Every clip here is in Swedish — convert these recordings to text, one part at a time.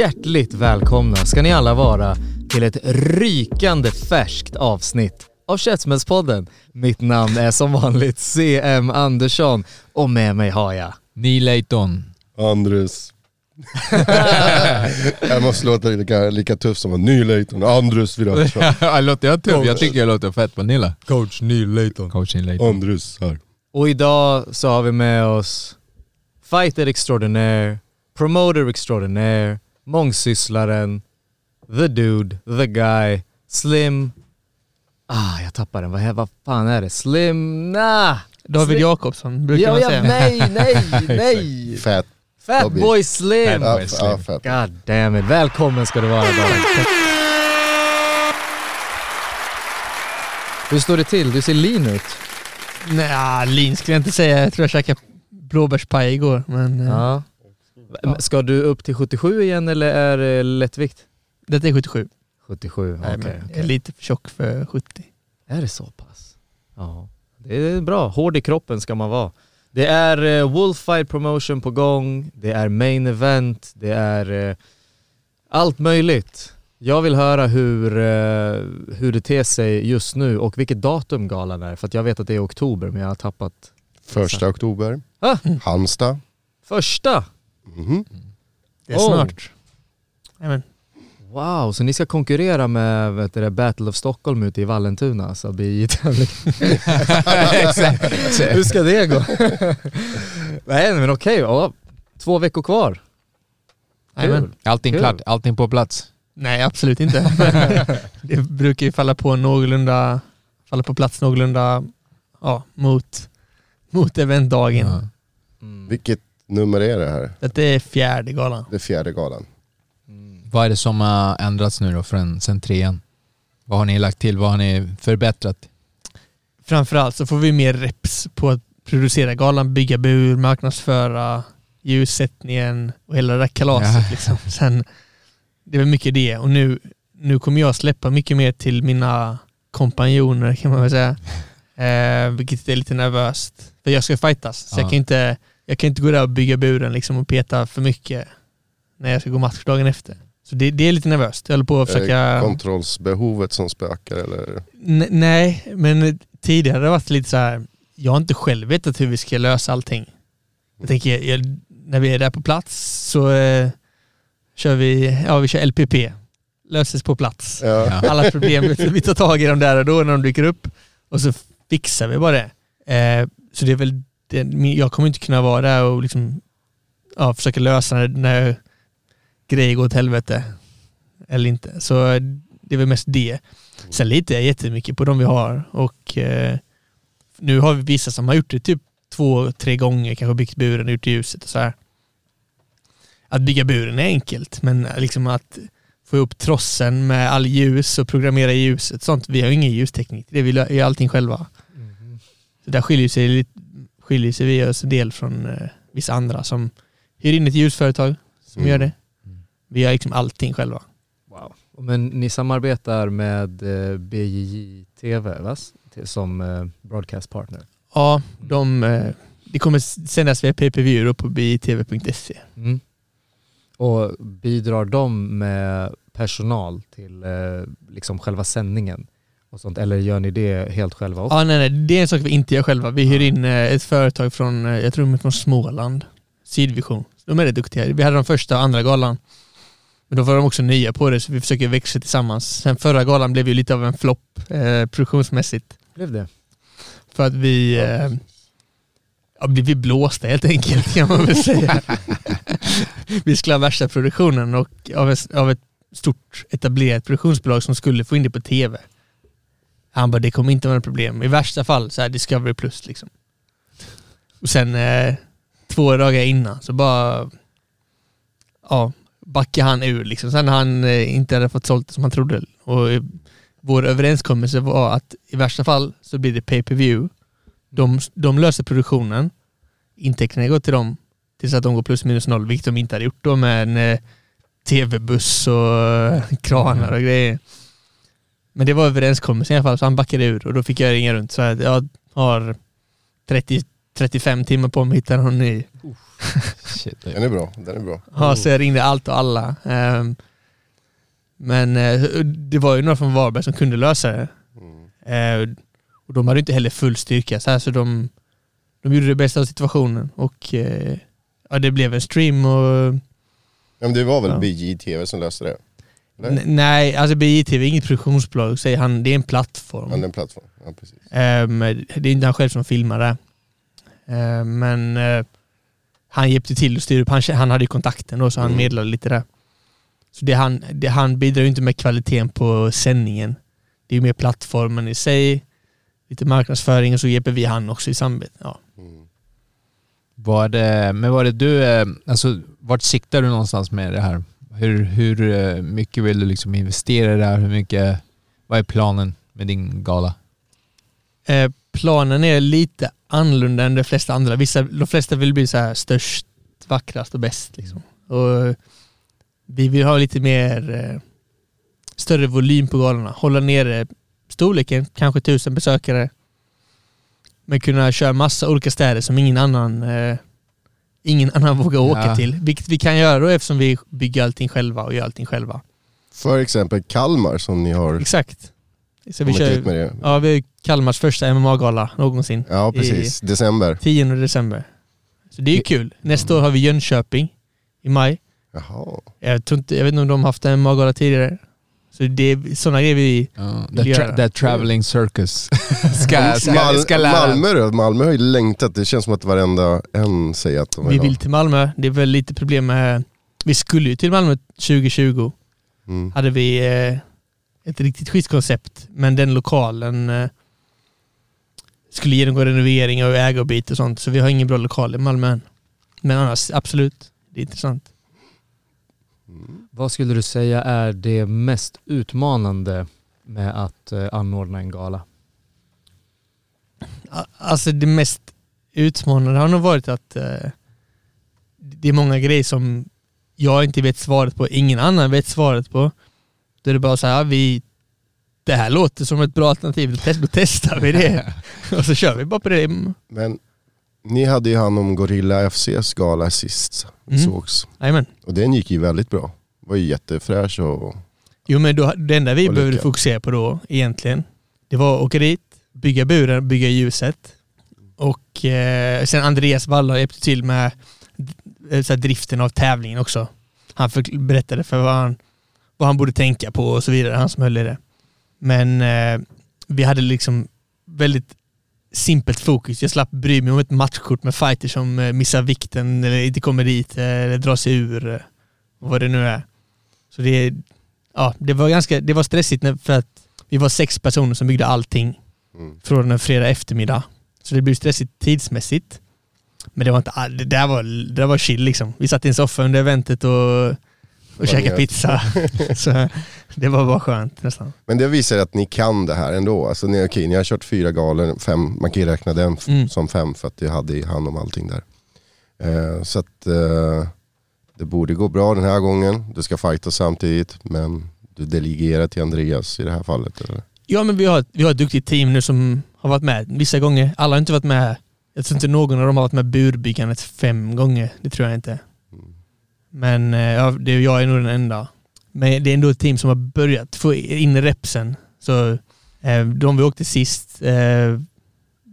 Hjärtligt välkomna ska ni alla vara till ett rykande färskt avsnitt av Käftsmällspodden. Mitt namn är som vanligt CM Andersson och med mig har jag Neil Layton. Andrus. jag måste låta lika, lika tuff som Ny Leighton. Andrus Viracha. låter jag tuff? Jag tycker jag låter fett på Nilla. coach Neil Layton. Coach Neil Layton. Andrus här. Och idag så har vi med oss fighter extraordinaire, promoter extraordinaire, mångsysslaren, the dude, the guy, slim... Ah, jag tappade den. Vad, vad fan är det? Slim... Nah! David Slim- Jakobsson brukar Ja, man ja, säga. nej, nej, nej! Fat. Fatboy Slim! Fat- Ja, Slim. ja, fat. God damn it. Välkommen ska du vara David. Hur står det till? Du ser lean ut. Nej, lean skulle jag inte säga. Jag tror jag käkade blåbärspaj igår. Men eh, Ja. Ska du upp till 77 igen eller är det lättvikt? detta är 77. 77, okej. Jag är lite för tjock för 70. Är det så pass? Ja. Det är bra. Hård i kroppen ska man vara. Det är uh, Wolffight promotion på gång, det är main event, det är eh, allt möjligt. Jag vill höra hur, eh, hur det ter sig just nu och vilket datum galan är. För att jag vet att det är oktober men jag har tappat Första oktober. Ah. Halmstad. första. Mhm. Det är Oh. snart. Amen. Wow, så ni ska konkurrera med vet du, det, Battle of Stockholm ute i Vallentuna alltså BJ-tävling. Hur ska det gå? Nej men okej, ja. två veckor kvar. Amen. Kul. Allting Kul. klart, allting på plats. Nej, absolut inte. det brukar ju falla på någorlunda, falla på plats någorlunda ja, mot, mot eventdagen. Ja. Mm. Vilket nummer är det här? Detta är fjärde galan. Det är fjärde galan. Vad är det som har ändrats nu då från, sen trean? Vad har ni lagt till? Vad har ni förbättrat? Framförallt så får vi mer reps på att producera galan, bygga bur, marknadsföra, ljussättningen och hela det där kalaset. Ja. Liksom. Sen, det var mycket det och nu, nu kommer jag släppa mycket mer till mina kompanjoner kan man väl säga. Eh, vilket är lite nervöst. För jag ska fightas, så Ja. jag, kan inte, jag kan inte gå där och bygga buren liksom och peta för mycket när jag ska gå match dagen efter. Så det, det är lite nervöst. Jag håller på att Är försöka... kontrollsbehovet som spökar eller? N- nej, men tidigare har det varit lite så här. jag har inte själv vetat hur vi ska lösa allting. Jag tänker, jag, när vi är där på plats så eh, kör vi, ja vi kör LPP. Löses på plats. Ja. Alla problem, vi tar tag i dem där och då när de dyker upp och så fixar vi bara det. Eh, så det är väl, det, jag kommer inte kunna vara där och liksom, ja, försöka lösa när, när grejer går åt helvete. Eller inte. Så eh, det är väl mest det. Sen litar jag jättemycket på de vi har och eh, nu har vi vissa som har gjort det typ två, tre gånger, kanske byggt buren, gjort ljuset och så här. Att bygga buren är enkelt, men liksom att få upp trossen med all ljus och programmera ljuset, sånt. Vi har ingen ljusteknik, det vi gör allting själva. Så där skiljer sig, lite- skiljer sig vi oss en del från eh, vissa andra som hyr in ett ljusföretag som Mm. gör det. Vi gör liksom allting själva. Wow. Men ni samarbetar med eh, BJJ TV va? Som eh, broadcast partner? Ja, de, eh, det kommer sändas via då på bitv.se. Mm. Och bidrar de med personal till eh, liksom själva sändningen? Och sånt, eller gör ni det helt själva också? Ja, nej, nej, det är en sak vi inte gör själva. Vi hyr in eh, ett företag från, eh, jag tror de är från Småland, Sydvision. De är rätt duktiga. Vi hade de första och andra galan. Men då var de också nya på det, så vi försöker växa tillsammans. Sen förra galan blev ju lite av en flopp eh, produktionsmässigt. Blev det? För att vi eh, ja, blev vi blåsta helt enkelt kan man väl säga. vi skulle ha värsta produktionen och av, ett- av ett stort etablerat produktionsbolag som skulle få in det på tv. Han bara, det kommer inte vara några problem. I värsta fall så här Discovery Plus liksom. Och sen eh, två dagar innan så bara ja, backade han ur liksom. Sen när han eh, inte hade fått sålt det som han trodde. Och eh, vår överenskommelse var att i värsta fall så blir det pay per view De, de löser produktionen. Intäkterna går till dem tills att de går plus minus noll, vilket de inte hade gjort då med en eh, tv-buss och eh, kranar och grejer. Men det var överenskommelsen i alla fall, så han backade ur och då fick jag ringa runt. Så att jag har 30, 35 timmar på mig att hitta någon ny. Shit, det- Den är bra, den är bra. Ja, så jag ringde allt och alla. Ehm, men eh, det var ju några från Varberg som kunde lösa det. Eh, och de hade inte heller full styrka, så, här, så de, de gjorde det bästa av situationen. Och eh, ja, det blev en stream och... Ja, men det var väl Ja. BJTV som löste det? Nej, alltså BITV är inget produktionsbolag, säger han. Det är en plattform. Ja, det är en plattform. Ja, precis. Ehm, det är inte han själv som filmar det. Ehm, men eh, han hjälpte till att styra upp. Han, han hade ju kontakten då, så han Mm. medlade lite där. Så det han, det, han bidrar ju inte med kvaliteten på sändningen. Det är ju mer plattformen i sig, lite marknadsföring och så hjälper vi han också i samarbete. Ja. Mm. Var det, men var det du, eh, alltså vart siktar du någonstans med det här? Hur, hur eh, mycket vill du liksom investera i det här? Hur mycket, vad är planen med din gala? Eh, planen är lite annorlunda än de flesta andra. Vissa, de flesta vill bli så här störst, vackrast och bäst. Liksom. Och eh, vi vill ha lite mer eh, större volym på galorna. Hålla nere storleken, kanske tusen besökare. Men kunna köra massa olika städer som ingen annan eh, ingen annan vågar åka Ja. till. Vilket vi kan göra då eftersom vi bygger allting själva och gör allting själva. För exempel Kalmar som ni har Exakt. Så vi kör, med det. ja, vi har Kalmars första MMA-gala någonsin. Ja precis, december. 10 december. Så det är ju kul. Nästa år har vi Jönköping i maj. Jaha. Jag, tror inte, jag vet inte om de har haft en magala tidigare. Så det är sådana grejer vi... Ja, Vill the, göra. tra- the traveling circus. ska, ska, Mal- ska lära. Malmö då? Malmö har ju längtat, det känns som att varenda en säger att de Vi vill ha. vill till Malmö. Det är väl lite problem med... Vi skulle ju till Malmö 2020. Mm. Hade vi eh, ett riktigt skitkoncept. Men den lokalen eh, skulle genomgå renovering och ägarbyte och sånt. Så vi har ingen bra lokal i Malmö än. Men annars, absolut. Det är intressant. Vad skulle du säga är det mest utmanande med att eh, anordna en gala? Alltså det mest utmanande har nog varit att eh, det är många grejer som jag inte vet svaret på, ingen annan vet svaret på. Då är det bara så här, ja, vi, det här låter som ett bra alternativ, då, test, då testar vi det. och så kör vi bara på det. Men ni hade ju hand om Gorilla FCs gala sist, Mm. sågs. Jajamän. Och den gick ju väldigt bra. Var ju jättefräsch och... Jo men då, det enda vi behövde fokusera på då egentligen, det var att åka dit, bygga buren, bygga ljuset. Och eh, sen Andreas Walla hjälpte till med eh, så här, driften av tävlingen också. Han förk- berättade för vad han, vad han borde tänka på och så vidare, han som höll i det. Men eh, vi hade liksom väldigt simpelt fokus. Jag slapp bry mig om ett matchkort med fighters som eh, missar vikten eller inte kommer dit eh, eller drar sig ur. Vad det nu är. Så det, ja, det var ganska det var stressigt för att vi var sex personer som byggde allting Mm. från en fredag eftermiddag. Så det blev stressigt tidsmässigt. Men det var inte det där var, det där var chill liksom. Vi satt i en soffa under eventet och, och njöt. pizza. så det var bara skönt nästan. Men det visar att ni kan det här ändå. Alltså, ni, okej, ni har kört fyra galor, fem, man kan ju räkna den Mm. som fem för att jag hade hand om allting där. Eh, så att eh, det borde gå bra den här gången. Du ska fighta samtidigt men du delegerar till Andreas i det här fallet. Eller? Ja men vi har, vi har ett duktigt team nu som har varit med vissa gånger. Alla har inte varit med. Jag tror inte någon av dem har varit med burbyggandet fem gånger. Det tror jag inte. Men eh, ja, det, jag är nog den enda. Men det är ändå ett team som har börjat få in repsen. Så eh, de vi åkte sist, eh,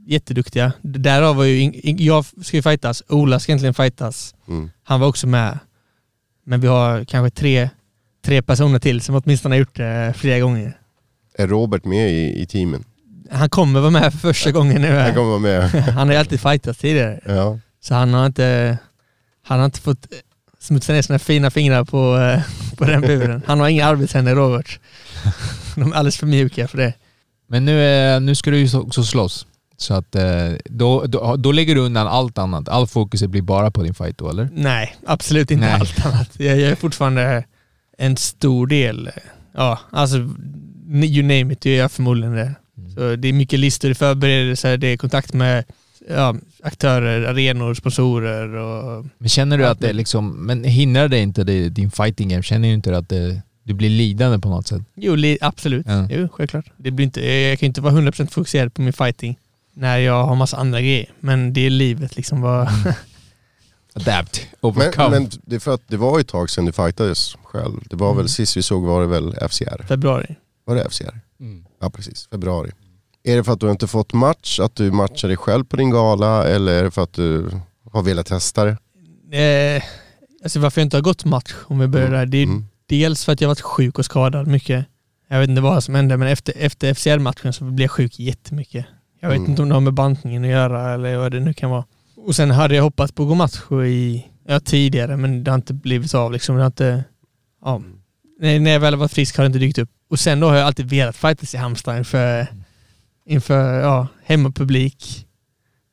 jätteduktiga. Därav var ju, in, in, jag ska ju fightas, Ola ska egentligen fightas. Mm. Han var också med. Men vi har kanske tre, tre personer till som åtminstone har gjort det flera gånger. Är Robert med i, i teamen? Han kommer vara med för första gången nu. Han kommer vara med. Han har ju alltid fightats tidigare. ja. Så han har inte, han har inte fått smutsa ner sina fina fingrar på, eh, på den buren. Han har inga arbetshänder Robert. De är alldeles för mjuka för det. Men nu, nu ska du ju också slåss. Så att eh, då, då, då lägger du undan allt annat. All fokus blir bara på din fight då, eller? Nej, absolut inte Nej. allt annat. Jag, jag är fortfarande en stor del. Ja, alltså you name it, jag gör förmodligen det. Så det är mycket listor, förberedelser, det är kontakt med ja, aktörer, arenor, sponsorer och... Men känner du att det liksom, men hindrar det inte det, din fighting game? Känner du inte att det, du blir lidande på något sätt? Jo, li, absolut. Ja. Jo, självklart. Det blir inte, jag kan inte vara 100% fokuserad på min fighting när jag har massa andra grejer. Men det är livet liksom. Vad, Adapt, Men, overcome. men det är för att det var ett tag sedan du fightades själv. Det var väl Mm. sist vi såg var det väl FCR? februari. Var det FCR? Ja precis, februari. Är det för att du inte fått match, att du matchar dig själv på din gala eller är det för att du har velat testa det? Eh, alltså varför jag inte har gått match, om vi börjar där, det är Mm. dels för att jag varit sjuk och skadad mycket. Jag vet inte vad som hände, men efter, efter FCR-matchen så blev jag sjuk jättemycket. Jag vet Mm. inte om det har med bantningen att göra eller vad det nu kan vara. Och sen hade jag hoppats på att gå match i, ja, tidigare, men det har inte blivit av. Liksom. Det har inte, ja. när, när jag väl var frisk har det inte dykt upp. Och sen då har jag alltid velat fightas i Halmstad inför, inför ja, hemmapublik.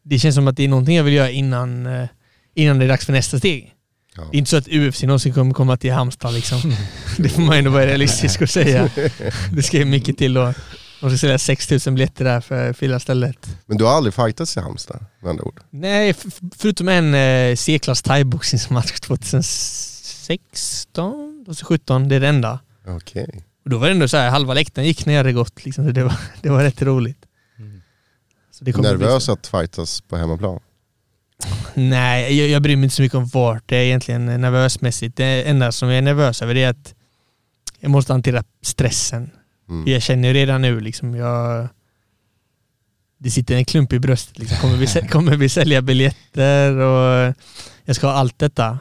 Det känns som att det är någonting jag vill göra innan, eh, innan det är dags för nästa steg. Ja. Det är inte så att UFC någonsin kommer komma till Halmstad liksom. Det får man ändå vara realistisk och säga. Det ska ju mycket till då. De ska sälja 6000 biljetter där för att fylla stället. Men du har aldrig fightats i Halmstad med andra ord? Nej, förutom en eh, C-klass thaiboxningsmatch 2016, 2017, det är det enda. Okej. Och då var det ändå så här, halva läktaren gick när jag hade gått. Liksom, så det, var, det var rätt roligt. Så det Nervös så. att fightas på hemmaplan? Nej, jag, jag bryr mig inte så mycket om vart det är egentligen nervösmässigt. Det enda som jag är nervös över är att jag måste hantera stressen. Mm. Jag känner ju redan nu liksom, jag... Det sitter en klump i bröstet. Liksom. Kommer, vi, kommer vi sälja biljetter och jag ska ha allt detta.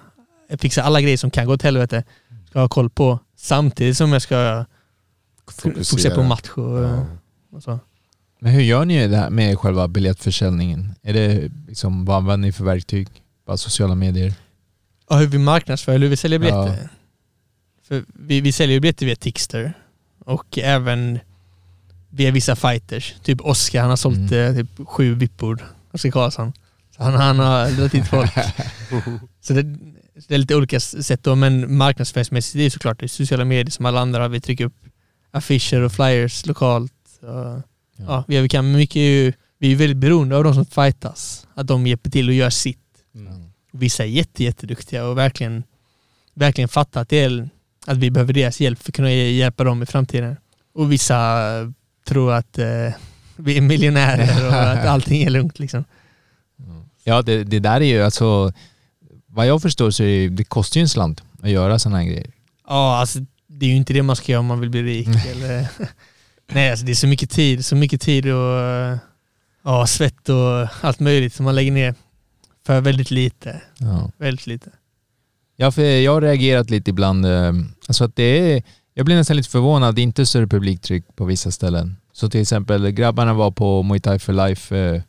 Jag fixar alla grejer som kan gå åt helvete. Ska ha koll på. Samtidigt som jag ska Fokusera. fokusera på match och, Ja. och så. Men hur gör ni det här med själva biljettförsäljningen? Är det liksom, vad använder ni för verktyg? Bara sociala medier? Ja, hur vi marknadsför, hur vi säljer biljetter. Ja. För vi, vi säljer ju biljetter via Tixter och även via vissa fighters. Typ Oscar, han har sålt eh, typ sju vippor. Oskar Karlsson. Så han, han har dragit dit folk. Så det, det är lite olika sätt då, men marknadsföringsmässigt det är såklart det är sociala medier som alla andra. Vi trycker upp affischer och flyers lokalt. Och, ja. vi, vi, kan, mycket ju, vi är väldigt beroende av de som fightas. Att de hjälper till och gör sitt. Vissa är jätte, jätteduktiga och verkligen, verkligen fattar att, det är, att vi behöver deras hjälp för att kunna hjälpa dem i framtiden. Och vissa tror att eh, vi är miljonärer och att allting är lugnt. Liksom. Ja, det, det där är ju alltså, vad jag förstår så det, det kostar ju en slant att göra sådana här grejer. Ja, alltså det är ju inte det man ska göra om man vill bli rik. eller, nej, alltså det är så mycket tid, så mycket tid och eh, ja, svett och allt möjligt som man lägger ner för väldigt lite. Ja. Väldigt lite. Ja, för jag har reagerat lite ibland. Eh, alltså att det är, jag blir nästan lite förvånad. Det är inte större publiktryck på vissa ställen. Så till exempel grabbarna var på Muay Thai for Life eh,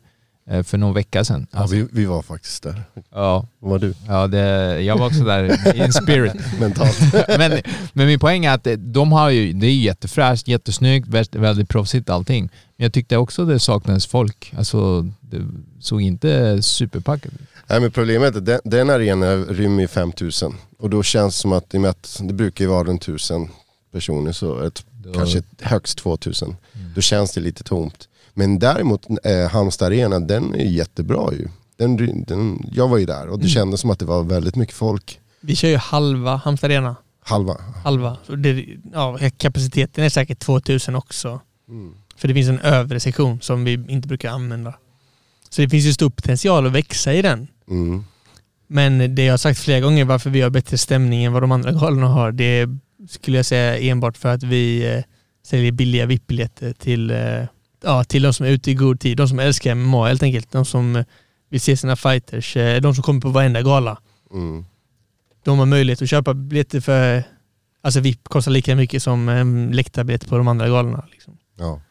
för någon vecka sedan. Ja, Alltså, vi, vi var faktiskt där. ja, var du? ja det, jag var också där in spirit. Mentalt. men, men min poäng är att de har ju, det är jättefräscht, jättesnyggt, väldigt, väldigt proffsigt allting. Men jag tyckte också det saknades folk. Alltså det såg inte superpackat ut. Nej men problemet är att den, den arenan rymmer ju 5000 och då känns det som att, i och med att det brukar ju vara runt 1000 personer så ett, Då- kanske högst 2000. Då känns det lite tomt. Men däremot eh, Halmstad arena den är jättebra ju. Den, den, jag var ju där och det kändes som att det var väldigt mycket folk. Vi kör ju halva Halmstad Arena. Halva. Halva. Det, ja, kapaciteten är säkert 2000 också. Mm. För det finns en övre sektion som vi inte brukar använda. Så det finns ju stor potential att växa i den. Mm. Men det jag har sagt flera gånger varför vi har bättre stämning än vad de andra galorna har, det skulle jag säga enbart för att vi eh, säljer billiga VIP-biljetter till, eh, ja, till de som är ute i god tid. De som älskar MMA helt enkelt. De som eh, vill se sina fighters. Eh, de som kommer på varenda gala. Mm. De har möjlighet att köpa biljetter för, alltså VIP kostar lika mycket som en läktarbiljett på de andra galorna. Liksom. Ja.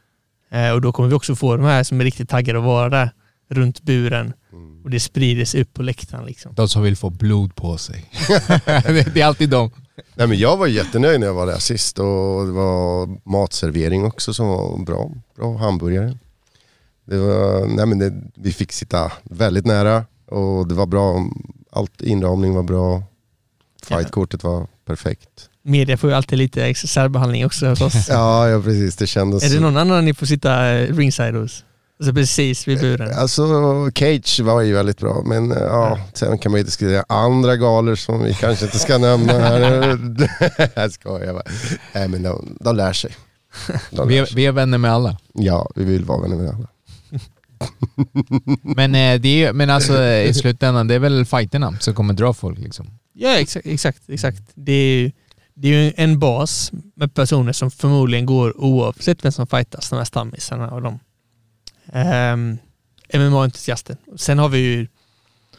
Eh, och då kommer vi också få de här som är riktigt taggade att vara där. runt buren Mm. Och det sprider sig upp på läktaren. Liksom. De som vill få blod på sig. det, är alltid de. Nej, men jag var jättenöjd när jag var där sist och det var matservering också som var bra. Bra hamburgare. Det var, nej men det, vi fick sitta väldigt nära och det var bra. Allt inramning var bra. Fightkortet var perfekt. Media får ju alltid lite extra särbehandling också hos oss. Ja, ja precis. Det kändes... Är det någon annan ni får sitta ringside hos? Alltså precis vid buren. Alltså Cage var ju väldigt bra men eh, ja, sen kan man ju diskutera andra galor som vi kanske inte ska nämna här. jag skojar bara. Nej men de, de lär sig. De Vi är, vi är vänner med alla. Ja, vi vill vara vänner med alla. Men, eh, det är, men alltså i slutändan, det är väl fighterna som kommer dra folk liksom. Ja, exakt. exakt, exakt. Det, är, ju- det är ju en bas med personer som förmodligen går oavsett vem som fightas, de här stammisarna och de. Um, MMA-entusiaster. Sen har vi ju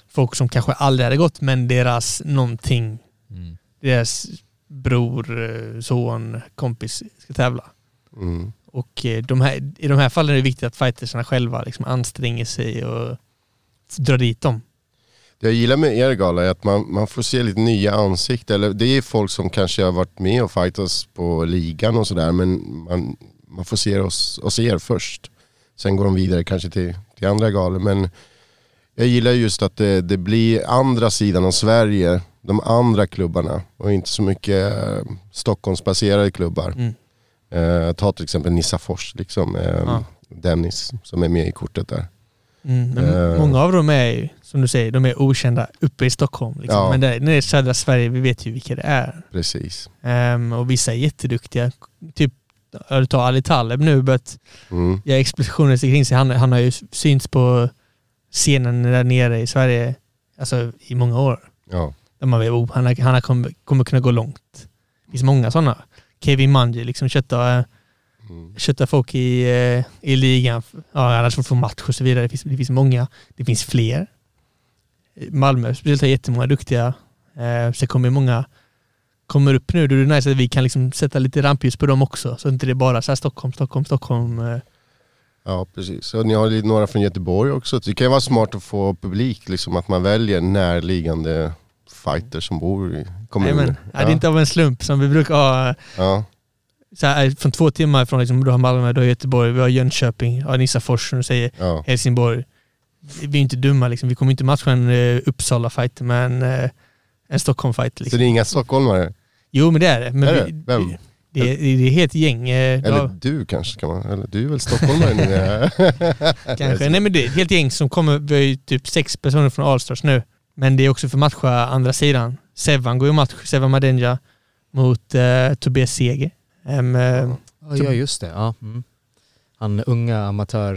folk som kanske aldrig hade gått, men deras någonting, Mm. deras bror, eh, son, kompis ska tävla. Mm. Och eh, de här, i de här fallen är det viktigt att fightersarna själva liksom anstränger sig och drar dit dem. Det jag gillar med er gala är att man, man får se lite nya ansikten. Eller det är folk som kanske har varit med och fightats på ligan och sådär men man, man får se oss, oss er först. Sen går de vidare kanske till, till andra galor. Men jag gillar just att det, det blir andra sidan av Sverige, de andra klubbarna och inte så mycket eh, Stockholmsbaserade klubbar. Mm. Eh, ta till exempel Nissafors, liksom, eh, Ja. Dennis som är med i kortet där. Mm, Eh. Många av dem är ju, som du säger, de är okända uppe i Stockholm. Liksom. Ja. Men där, när det är södra Sverige, vi vet ju vilka det är. Precis. Ehm, och vissa är jätteduktiga. Typ, du tar Ali Taleb nu, börjat Mm. göra explosioner kring sig. Han, han har ju synts på scenen där nere i Sverige alltså, i många år. Ja. Där man vet, oh, han, har- han har kommer, kommer kunna gå långt. Det finns många sådana. Kevin Manji liksom köttar, Mm. köttar folk i, eh, i ligan. Ja, annars får få match och så vidare. Det finns, det finns många. Det finns fler. Malmö speciellt har jättemånga duktiga. Eh, sen kommer många kommer upp nu. Då är det nice att vi kan liksom sätta lite rampljus på dem också. Så inte det är bara så här Stockholm, Stockholm, Stockholm. Eh. Ja precis, och ni har några från Göteborg också. Det kan ju vara smart att få publik, liksom, att man väljer närliggande fighter som bor i kommunen. Ja, det är inte av en slump som vi brukar ha. ja. Så här, från två timmar från liksom, du har Malmö, du har Göteborg, vi har Jönköping, ja, Nissafors som du säger, Ja. Helsingborg. Vi är inte dumma liksom. Vi kommer inte matcha en uh, Uppsala-fight med en, eh, en Stockholm-fight. Så Liksom. det är inga stockholmare? Jo men det är det. Men Är vi, det? Vem? Det, är, det är helt gäng. eh, Eller ja, du kanske kan man, eller du är väl stockholmare nu? kanske. Nej men det är ett helt gäng som kommer, vi har ju typ sex personer från Allstars nu. Men det är också för matcha andra sidan. Sevan går ju match, Sevan Madenja mot eh, Tobias Seger. Eh, Ja, ja just det. Ja. Mm. Han unga amatör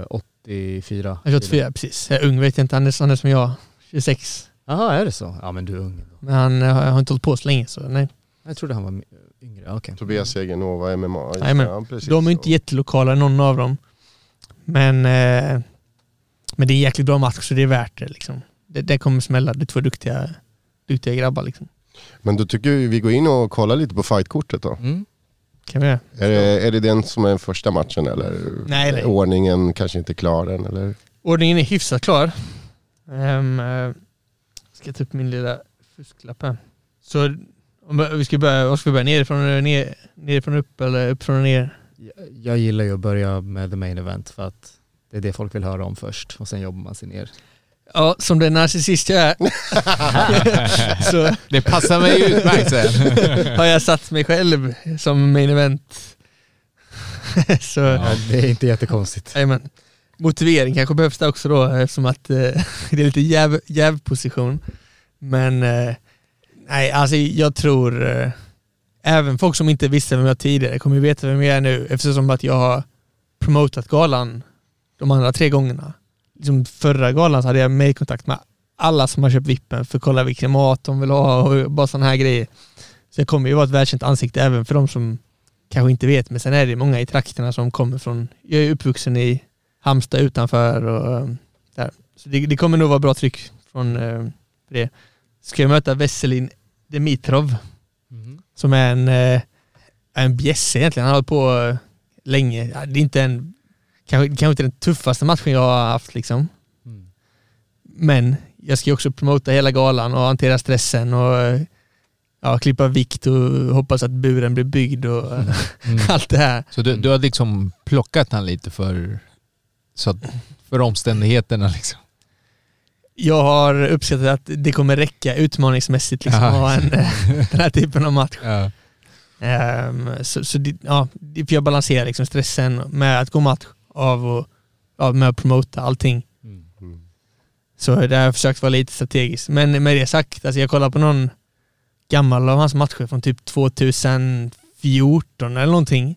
eh, 84. jag är 24, precis. Jag är ung vet jag inte, han är, han är som jag, 26. Jaha, är det så? Ja men du är ung. Men han eh, har inte hållit på så länge så nej. Jag trodde han var mi- yngre. Okej. Tobias Segenova, MMA. Jajamän. det, ja, precis. De är inte jättelokala någon av dem. Men, eh, men det är en jäkligt bra match så det är värt det. Liksom. Det, det kommer smälla. Det är två duktiga, duktiga grabbar. Liksom. Men då tycker vi vi går in och kollar lite på fightkortet då. Mm. Kan vi göra? Är det, är det den som är första matchen eller? Nej, nej. Ordningen kanske inte är klar än eller? Ordningen är hyfsat klar. Um, uh, ska ta upp min lilla fusklapp här. Så om vi ska börja, vad ska vi börja? Nerifrån, ner, nerifrån upp eller uppifrån och ner? Jag, jag gillar ju att börja med the main event för att det är det folk vill höra om först och sen jobbar man sig ner. Ja, som den narcissist jag är så Det passar mig utmärkt sen. har jag satt mig själv som main event. så, Ja, det är inte jättekonstigt. Jajamän. Motivering kanske behövs det också då eh, eftersom att eh, det är lite jäv, jävposition. Men eh, nej, alltså jag tror eh, även folk som inte visste vem jag tidigare kommer ju veta vem jag är nu eftersom att jag har promotat galan de andra tre gångerna. Liksom förra galan så hade jag mejlkontakt med alla som har köpt vippen för att kolla vilken mat de vill ha och bara sådana här grejer. Så jag kommer ju vara ett välkänt ansikte även för de som kanske inte vet, men sen är det många i trakterna som kommer från, jag är uppvuxen i Halmstad utanför och um, där. Så det, det kommer nog vara bra tryck från um, det. Ska jag möta Veselin Dimitrov Mhm. som är en, eh, en bjässe egentligen. Han har hållit på eh, länge. Ja, Det är inte en, kanske, kanske inte den tuffaste matchen jag har haft liksom. Mm. Men jag ska ju också promota hela galan och hantera stressen och eh, ja, klippa vikt och hoppas att buren blir byggd och Mm. allt det här. Så du, du har liksom plockat han lite för, så att, för omständigheterna liksom? Jag har uppskattat att det kommer räcka utmaningsmässigt liksom, att ha en, eh, den här typen av match. Ja. Ehm, så så det, ja, för jag balanserar liksom stressen med att gå match av och ja, med att promota allting. Mm. Så där har jag försökt vara lite strategisk. Men med det sagt, alltså jag kollar på någon gammal av hans matcher från typ 2014 eller någonting.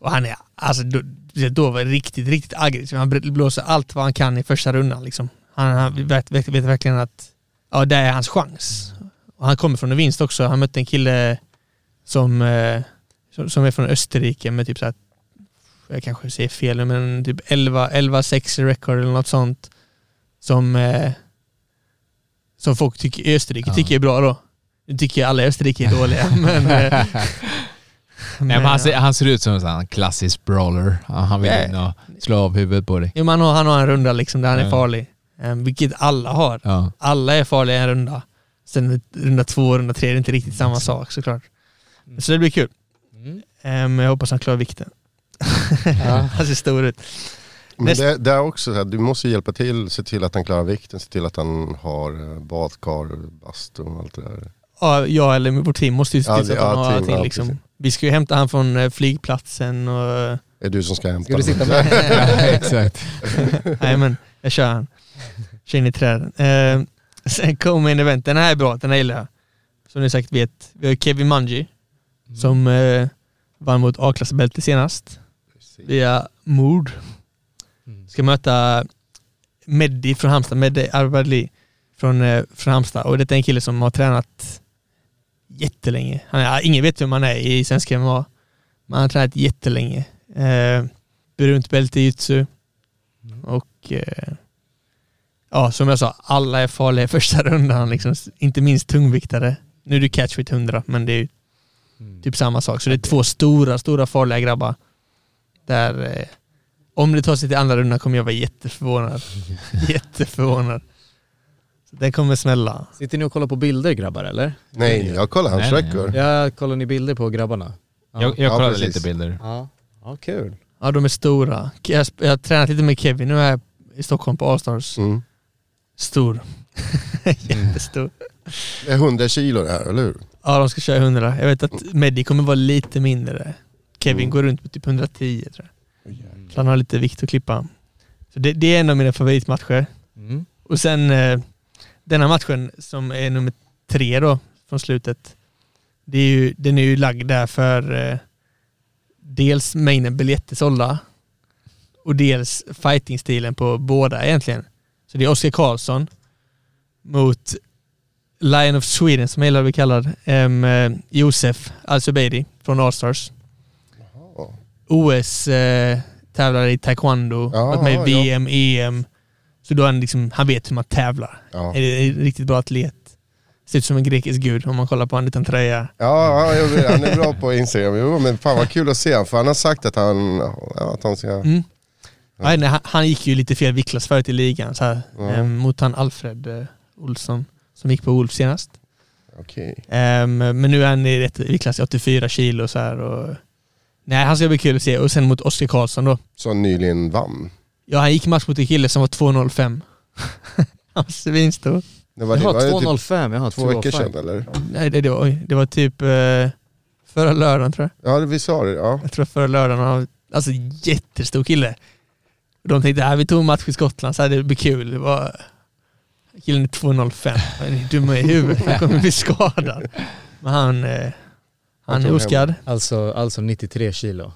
Och han är, alltså då, då var riktigt, riktigt aggressiv. Han blåser allt vad han kan i första rundan liksom. Han, han vet, vet, vet verkligen att ja, det är hans chans. Och han kommer från en vinst också. Han mötte en kille som, eh, som, som är från Österrike med typ så här, jag kanske säger fel nu, men typ 11 11-6 record eller något sånt. Som, eh, som folk tycker, i Österrike Ja. tycker är bra då. Nu tycker jag alla i Österrike är dåliga, men... Nej, men han, ser, ja. han ser ut som en sån klassisk brawler. Ja, Han vill Ja. in och slå av huvudet på dig. Jo, men han, har, han har en runda liksom där han är Ja. farlig. Eh, vilket alla har. Ja. Alla är farliga i en runda. Sen runda två och runda tre är inte riktigt samma sak såklart. Så det blir kul. Mm. Eh, Men jag hoppas han klarar vikten. han ser stor ut. Men det, det är också så här, du måste hjälpa till, se till att han klarar vikten, se till att han har eh, badkar, bastu och allt det där. Ja, jag eller vårt team måste ju se Ja, till så att det- han ja, har allting ja, liksom. Precis. Vi ska ju hämta han från eh, flygplatsen och... Är det du som ska hämta Ska du honom? sitta med? ja, exakt. Nej men, jag kör han. Kör in i träden. Eh, sen kommer en event, den här är bra, den här gillar jag. Som ni säkert vet, vi har Kevin Mungy som eh, vann mot A-klassbälte senast via mord. Mm. Ska möta Meddi från Halmstad, Meddi Arbadli från, eh, från Halmstad. Och det är en kille som har tränat jättelänge. Han är, ingen vet vem han är i svensk MMA. Men han har tränat jättelänge. Eh, brunt bälte i jitsu. Och eh, ja, som jag sa, alla är farliga i första rundan. Liksom, inte minst tungviktare. Nu är det catchweight 100, men det är ju Mm. typ samma sak. Så det är två stora, stora farliga grabbar. Där, eh, om det tar sig till andra rundan kommer jag vara jätteförvånad. jätteförvånad. Den kommer smälla. Sitter ni och kollar på bilder grabbar eller? Nej, jag kollar hans Nej, nej, record. Ja, kollar ni bilder på grabbarna? Ja. Jag, jag Ja, kollade precis. lite bilder. Ja, ja kul. Ja, de är stora. Jag, jag har tränat lite med Kevin, nu är jag i Stockholm på Allstars. Mm. Stor. Jättestor. Det är 100 kilo det här, eller hur? Ja, de ska köra 100. Jag vet att Meddi kommer vara lite mindre. Kevin Mm. går runt på typ 110 tror jag. Så han har lite vikt att klippa. Så det, det är en av mina favoritmatcher. Mm. Och sen eh, denna matchen som är nummer tre då från slutet. Det är ju, den är ju lagd där för eh, dels mängden biljetter sålda och dels fightingstilen på båda egentligen. Så det är Oskar Karlsson mot Lion of Sweden som jag gillar att bli kallad. Um, Josef Al-Zubeidi från Allstars. OS eh, tävlar i taekwondo, Ja, varit med i ja. VM, EM. Så då är han, liksom, han vet hur man tävlar. Ja. Är det en riktigt bra atlet. Ser ut som en grekisk gud om man kollar på honom utan tröja. Ja, ja, han är bra på Instagram. Jo, men fan vad kul att se honom, för han har sagt att han, ja, att han ska... Mm. Ja, nej, han, han gick ju lite fel viktklass förut i ligan så här, Ja. ehm, mot han Alfred eh, Olsson som gick på Wolf senast. Okej. Ehm, men nu är han i rätt viktklass, 84 kilo så här och Nej, han ska bli kul att se. Och sen mot Oskar Karlsson då. Som nyligen vann. Ja, han gick match mot en kille som var 2,05. han var svinstor. Det var, Jaha, det var typ 205, jaha, två veckor 205. sedan eller? Nej, det, det, var, det var typ eh, förra lördagen tror jag. Ja, det- vi sa det. Ja. Jag tror förra lördagen. Han var, alltså jättestor kille. De tänkte att vi tog en match i Skottland så här, det blir kul. Det var, killen är 2,05. Han är dum i huvudet. Han kommer bli skadad. Men han, eh, han är oskadd. Alltså, alltså 93 kilo.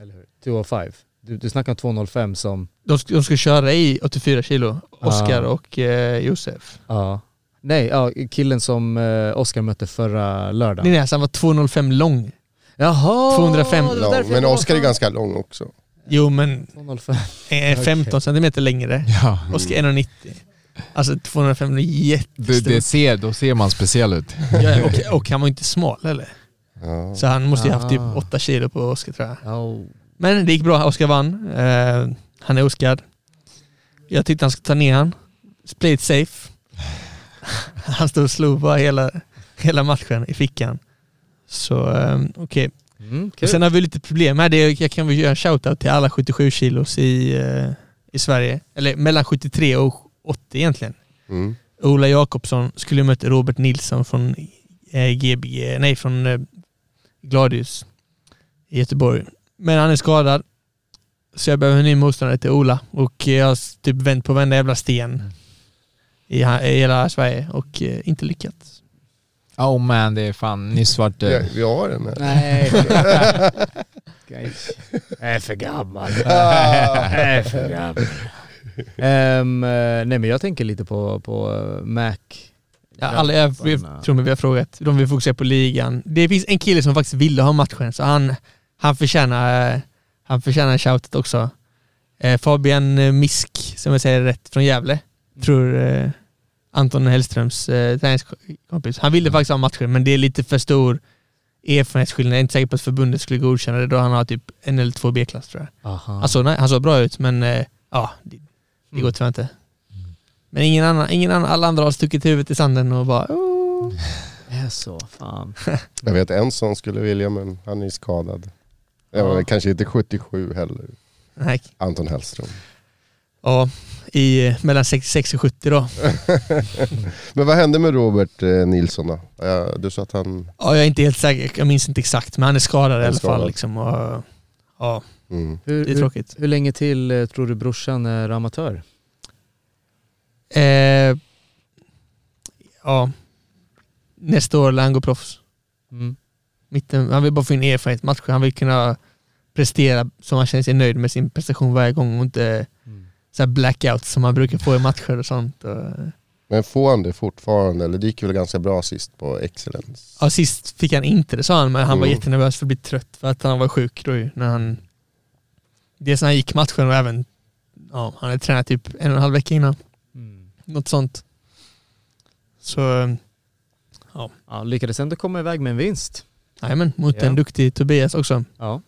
Eller hur? 205. Du, du snackar om 205 som, De, ska- de ska köra i 84 kilo. Oskar Ah. och eh, Josef. ja. Nej, ja, killen som eh, Oskar mötte förra Nej, lördagen. nej, alltså han var 2,05 lång. Jaha! 205. det var Lång. Men Oskar är ganska lång också. Jo, men 205. eh, 15 centimeter längre. Ja. Oskar är 1,90. Alltså 205 är Det, jättestor. det ser, då ser man speciell ut. Ja, och, och han var inte smal eller? Ja. Så han måste ju haft typ Ah. 8 kilo på Oskar tror jag. Oh. Men det gick bra, Oskar vann. Eh, han är oskad. Jag tyckte han skulle ta ner han. Play it safe. han stod och slog bara hela, hela matchen i fickan. Så eh, okej. Mm, Och kul. Sen har vi lite problem här. Det är, jag kan väl göra en shoutout till alla 77 kilos i, eh, i Sverige. Eller mellan 73 och 80 egentligen. Mm. Ola Jakobsson skulle möta Robert Nilsson från eh, Gbg, nej från eh, Gladius i Göteborg. Men han är skadad. Så jag behöver en ny motståndare till Ola. Och jag har typ vänt på varenda jävla sten i, ha- i hela Sverige och eh, inte lyckats. Oh man, det är fan nyss vart Vi, det... vi har den här. Nej. Jag är för gammal. Jag är för gammal. Eh, nej men jag tänker lite på, på eh, Mac. Ja, alla, jag, jag tror mig vi har frågat. De vill fokusera på ligan. Det finns en kille som faktiskt ville ha matchen, så han, han förtjänar, eh, han förtjänar en shoutout också. Eh, Fabian Misk, som jag säger rätt, från Gävle. Tror eh, Anton Hellströms eh, träningskompis. Han ville faktiskt ha matchen, men det är lite för stor erfarenhetsskillnad. Jag är inte säker på att förbundet skulle godkänna det då han har typ en eller två B-klass tror jag. Aha. Alltså, nej, han såg bra ut, men eh, ja, det, det går tyvärr inte. Men ingen annan, ingen annan, alla andra har stuckit huvudet i sanden och bara oh. det är så, fan. Jag vet en som skulle vilja men han är skadad. Ja. Kanske inte 77 heller. Nej. Anton Hellström. Ja, i mellan 66 och 70 då. Men vad hände med Robert eh, Nilsson då? Ja, du sa att han... Ja, jag är inte helt säker, jag minns inte exakt, men han är skadad i är alla fall. skadad. Liksom, och, ja, Mm. Hur, det är hur, tråkigt. hur länge till eh, tror du brorsan är amatör? Eh, ja, nästa år lär han gå proffs. Mm. Mitten, han vill bara få in erfarenhet i matcher. Han vill kunna prestera så han känner sig nöjd med sin prestation varje gång och inte Mm. så här blackouts som man brukar få i matcher och sånt. Och, Men får han det fortfarande? Eller det gick väl ganska bra sist på Excellence? Ja, sist fick han inte det sa han, men han var Mm. jättenervös för att bli trött för att han var sjuk då ju, när han Dels när han gick matchen och även Ja, han hade tränat typ en och en halv vecka innan. Mm. Något sånt. Så, Ja, lyckades ändå komma iväg med en vinst. Men mot Ja. en duktig Tobias också. Ja.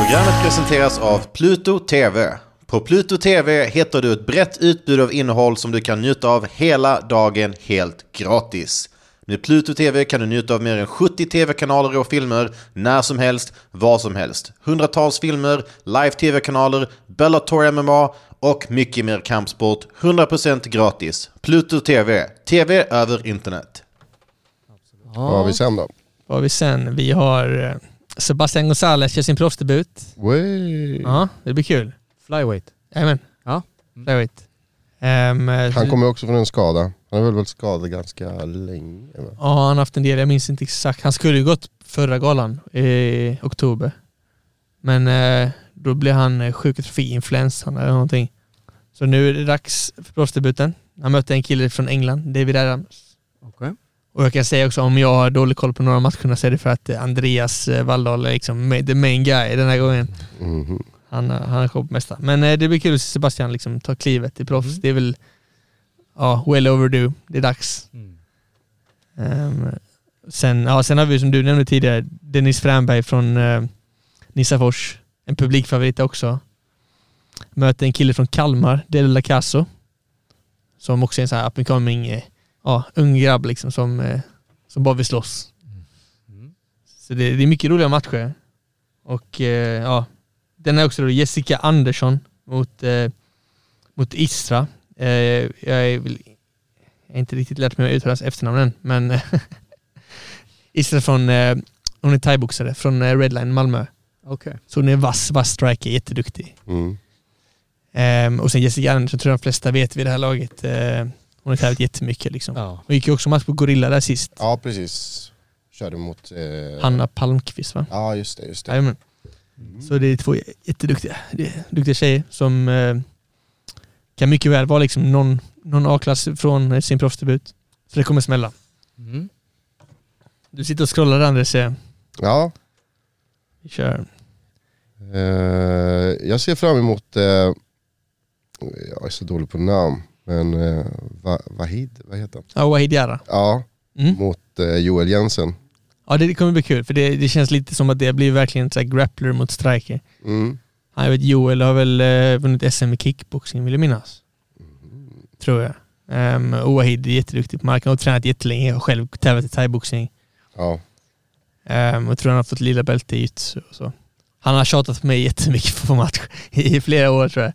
Programmet presenteras av Pluto TV. På Pluto TV hittar du ett brett utbud av innehåll som du kan njuta av hela dagen helt gratis. Med Pluto TV kan du njuta av mer än 70 tv-kanaler och filmer när som helst, var som helst. Hundratals filmer, live-tv-kanaler, Bellator MMA och mycket mer kampsport 100% gratis. Pluto TV, TV över internet. Vad har vi sen då? Vad har vi sen? Vi har eh, Sebastian González gör sin proffsdebut. Ja, det blir kul. Flyweight. Jajamän. Ja. Flyweight. Ehm, Han kommer också från en skada. Han har väl varit skadad ganska länge va? Ja, han har haft en del. Jag minns inte exakt. Han skulle ju gått förra galan i oktober. Men eh, då blev han eh, sjuk i trafikinfluensan eller någonting. Så nu är det dags för proffsdebuten. Han mötte en kille från England, David Adams. Okej. Och jag kan säga också om jag har dålig koll på några matcherna så är det för att eh, Andreas eh, Walldal är liksom the main guy den här gången. Mhm. Han, eh, han är mesta. Men det blir kul att se Sebastian liksom ta klivet i proffs. Det är väl ja, well overdue. Det är dags. Mm. Ehm, sen, ja, sen har vi som du nämnde tidigare, Dennis Fränberg från uh, Nissafors. En publikfavorit också. Möter en kille från Kalmar, Del Lacasso. Som också är en sån här up and coming, ja, ung grabb liksom som, eh, som bara vill slåss. Mm. Så det, det är mycket roliga matcher. Och eh, ja, den är också då Jessica Andersson mot, eh, mot Istra. Eh, jag är väl jag har inte riktigt lärt mig att uttala hans efternamn än, men Isra från, eh, hon är thaiboxare från eh, Redline Malmö. Okej. Så hon är vass, vass striker, jätteduktig. Mm. Ehm, och sen Jessica Andersson tror jag de flesta vet vid det här laget. Hon har tävlat jättemycket liksom. Ja. Hon gick ju också match på Gorilla där sist. Ja precis. Körde mot... Eh... Hanna Palmqvist va? Ja just det, just det. Jajamän. Så det är två jätteduktiga duktiga tjejer som eh, kan mycket väl vara liksom någon, någon A-klass från sin proffsdebut. Så det kommer smälla. Mm. Du sitter och scrollar där Andres. eh, Ja, Vi kör. eh, jag ser fram emot... Eh, jag är så dålig på namn. Men eh, Va- Vahid, vad heter han? Ja, Wahid Jara. Ja, Mm. mot eh, Joel Jensen. Ja, det kommer bli kul för det, det känns lite som att det blir verkligen så grappler mot striker. Mm. Jag vet, Joel har väl eh, vunnit SM i kickboxing vill jag minnas. Tror jag. Um, Oahid är jätteduktig på marken och har tränat jättelänge. Jag har själv tävlat i thaiboxning. Ja. Um, jag tror han har fått lilla bälte i jitsu och så. Han har tjatat på mig jättemycket på match i flera år tror jag.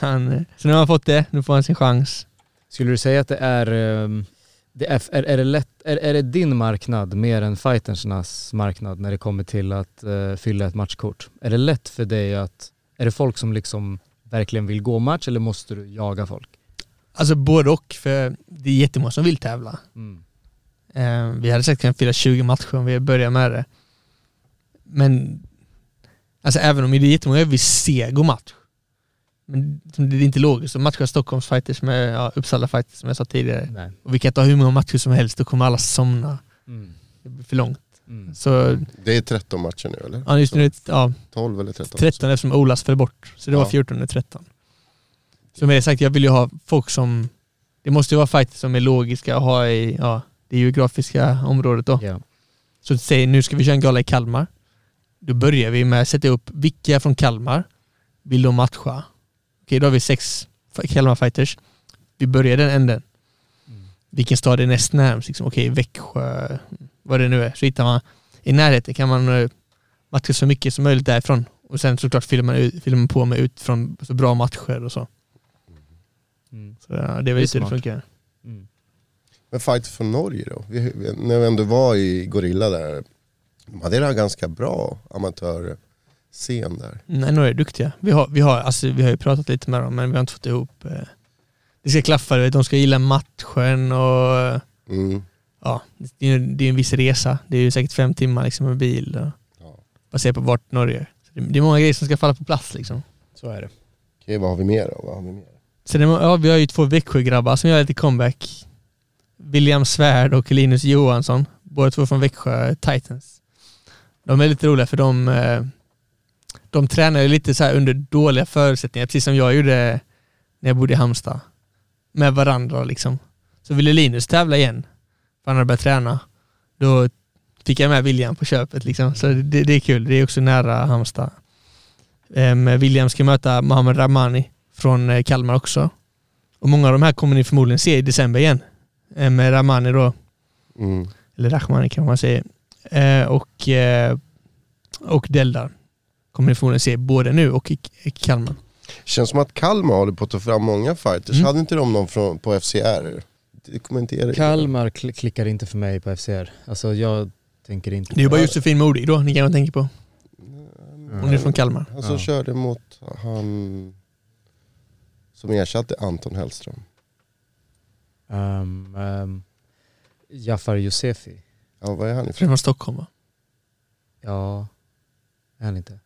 Han, så nu har han fått det, nu får han sin chans. Skulle du säga att det är, ehm, det är, är, är, det lätt, är, är det din marknad mer än fightersnas marknad när det kommer till att eh, fylla ett matchkort? Är det lätt för dig att, är det folk som liksom verkligen vill gå match eller måste du jaga folk? Alltså både och, för det är jättemånga som vill tävla. Mm. Eh, vi hade säkert kunnat fylla 20 matcher om vi börjar med det. Men alltså även om det är jättemånga vill se gå match. Men det är inte logiskt att matcha Stockholms fighters med ja, Uppsala fighters som jag sa tidigare. Nej. Och vi kan ta hur många matcher som helst, då kommer alla somna. Mm. Det blir för långt. Mm. Så Det är 13 matcher nu eller? ja, just nu är det ja, 12 eller 13? 13 eftersom Olas föll bort. Så det var Ja. 14 eller 13. Så med det sagt, jag vill ju ha folk som... Det måste ju vara fighters som är logiska att ha i ja, det geografiska området då. Ja. Så säg nu ska vi köra en gala i Kalmar. Då börjar vi med att sätta upp vilka från Kalmar vill de matcha. Okej, då har vi sex Kalmar fighters. Vi börjar den änden. Vilken stad är näst närmst? Liksom, Okej, Växjö, vad det nu är. Så hittar man, i närheten kan man eh, matcha så mycket som möjligt därifrån. Och sen såklart fyller man, ut, fyller man på med ut från så bra matcher och så. Mm. så ja, det är väl Det lite hur det funkar. Mm. Men fight från Norge då? Vi, vi, när vi ändå var i Gorilla där, de hade en ganska bra amatörscen där. Nej, några är duktiga. Vi har, vi, har, alltså, vi har ju pratat lite med dem men vi har inte fått ihop eh, Det ska klaffa, du vet, de ska gilla matchen och Mm. ja, det är, det är en viss resa. Det är ju säkert fem timmar liksom, med bil och, Ja. baserat på vart Norge är. Så det, det är många grejer som ska falla på plats liksom. Så är det. Okej, vad har vi mer då? Vad har vi mer? Sen ja, vi har ju två Växjö-grabbar som gör lite comeback. William Svärd och Linus Johansson. Båda två från Växjö Titans. De är lite roliga för de, eh, de tränar ju lite så här under dåliga förutsättningar, precis som jag gjorde när jag bodde i Halmstad. Med varandra liksom. Så ville Linus tävla igen, för han hade börjat träna. Då fick jag med William på köpet liksom. Så det, det är kul, det är också nära Halmstad. Um, William ska möta Mohamed Rahmani från eh, Kalmar också. Och många av de här kommer ni förmodligen se i december igen. Eh, med Rahmani då, Mm. eller Rahmani kan man säga. Eh, och, eh, och Deldar kommer ni förmodligen se både nu och i, i Kalmar. Känns som att Kalmar håller på att ta fram många fighters. Mm. Hade inte de någon från, på FCR? Kommentera Kalmar kl- klickar inte för mig på FCR. Alltså jag tänker inte... Det är ju bara Josefin Modig då ni kan tänka på. Hon är från Kalmar. Han som Ja. körde mot han som ersatte Anton Hellström. Um, um, Jafar Yosefi. Ja, vad är han ifrån? Från Stockholm va? Ja, är han inte?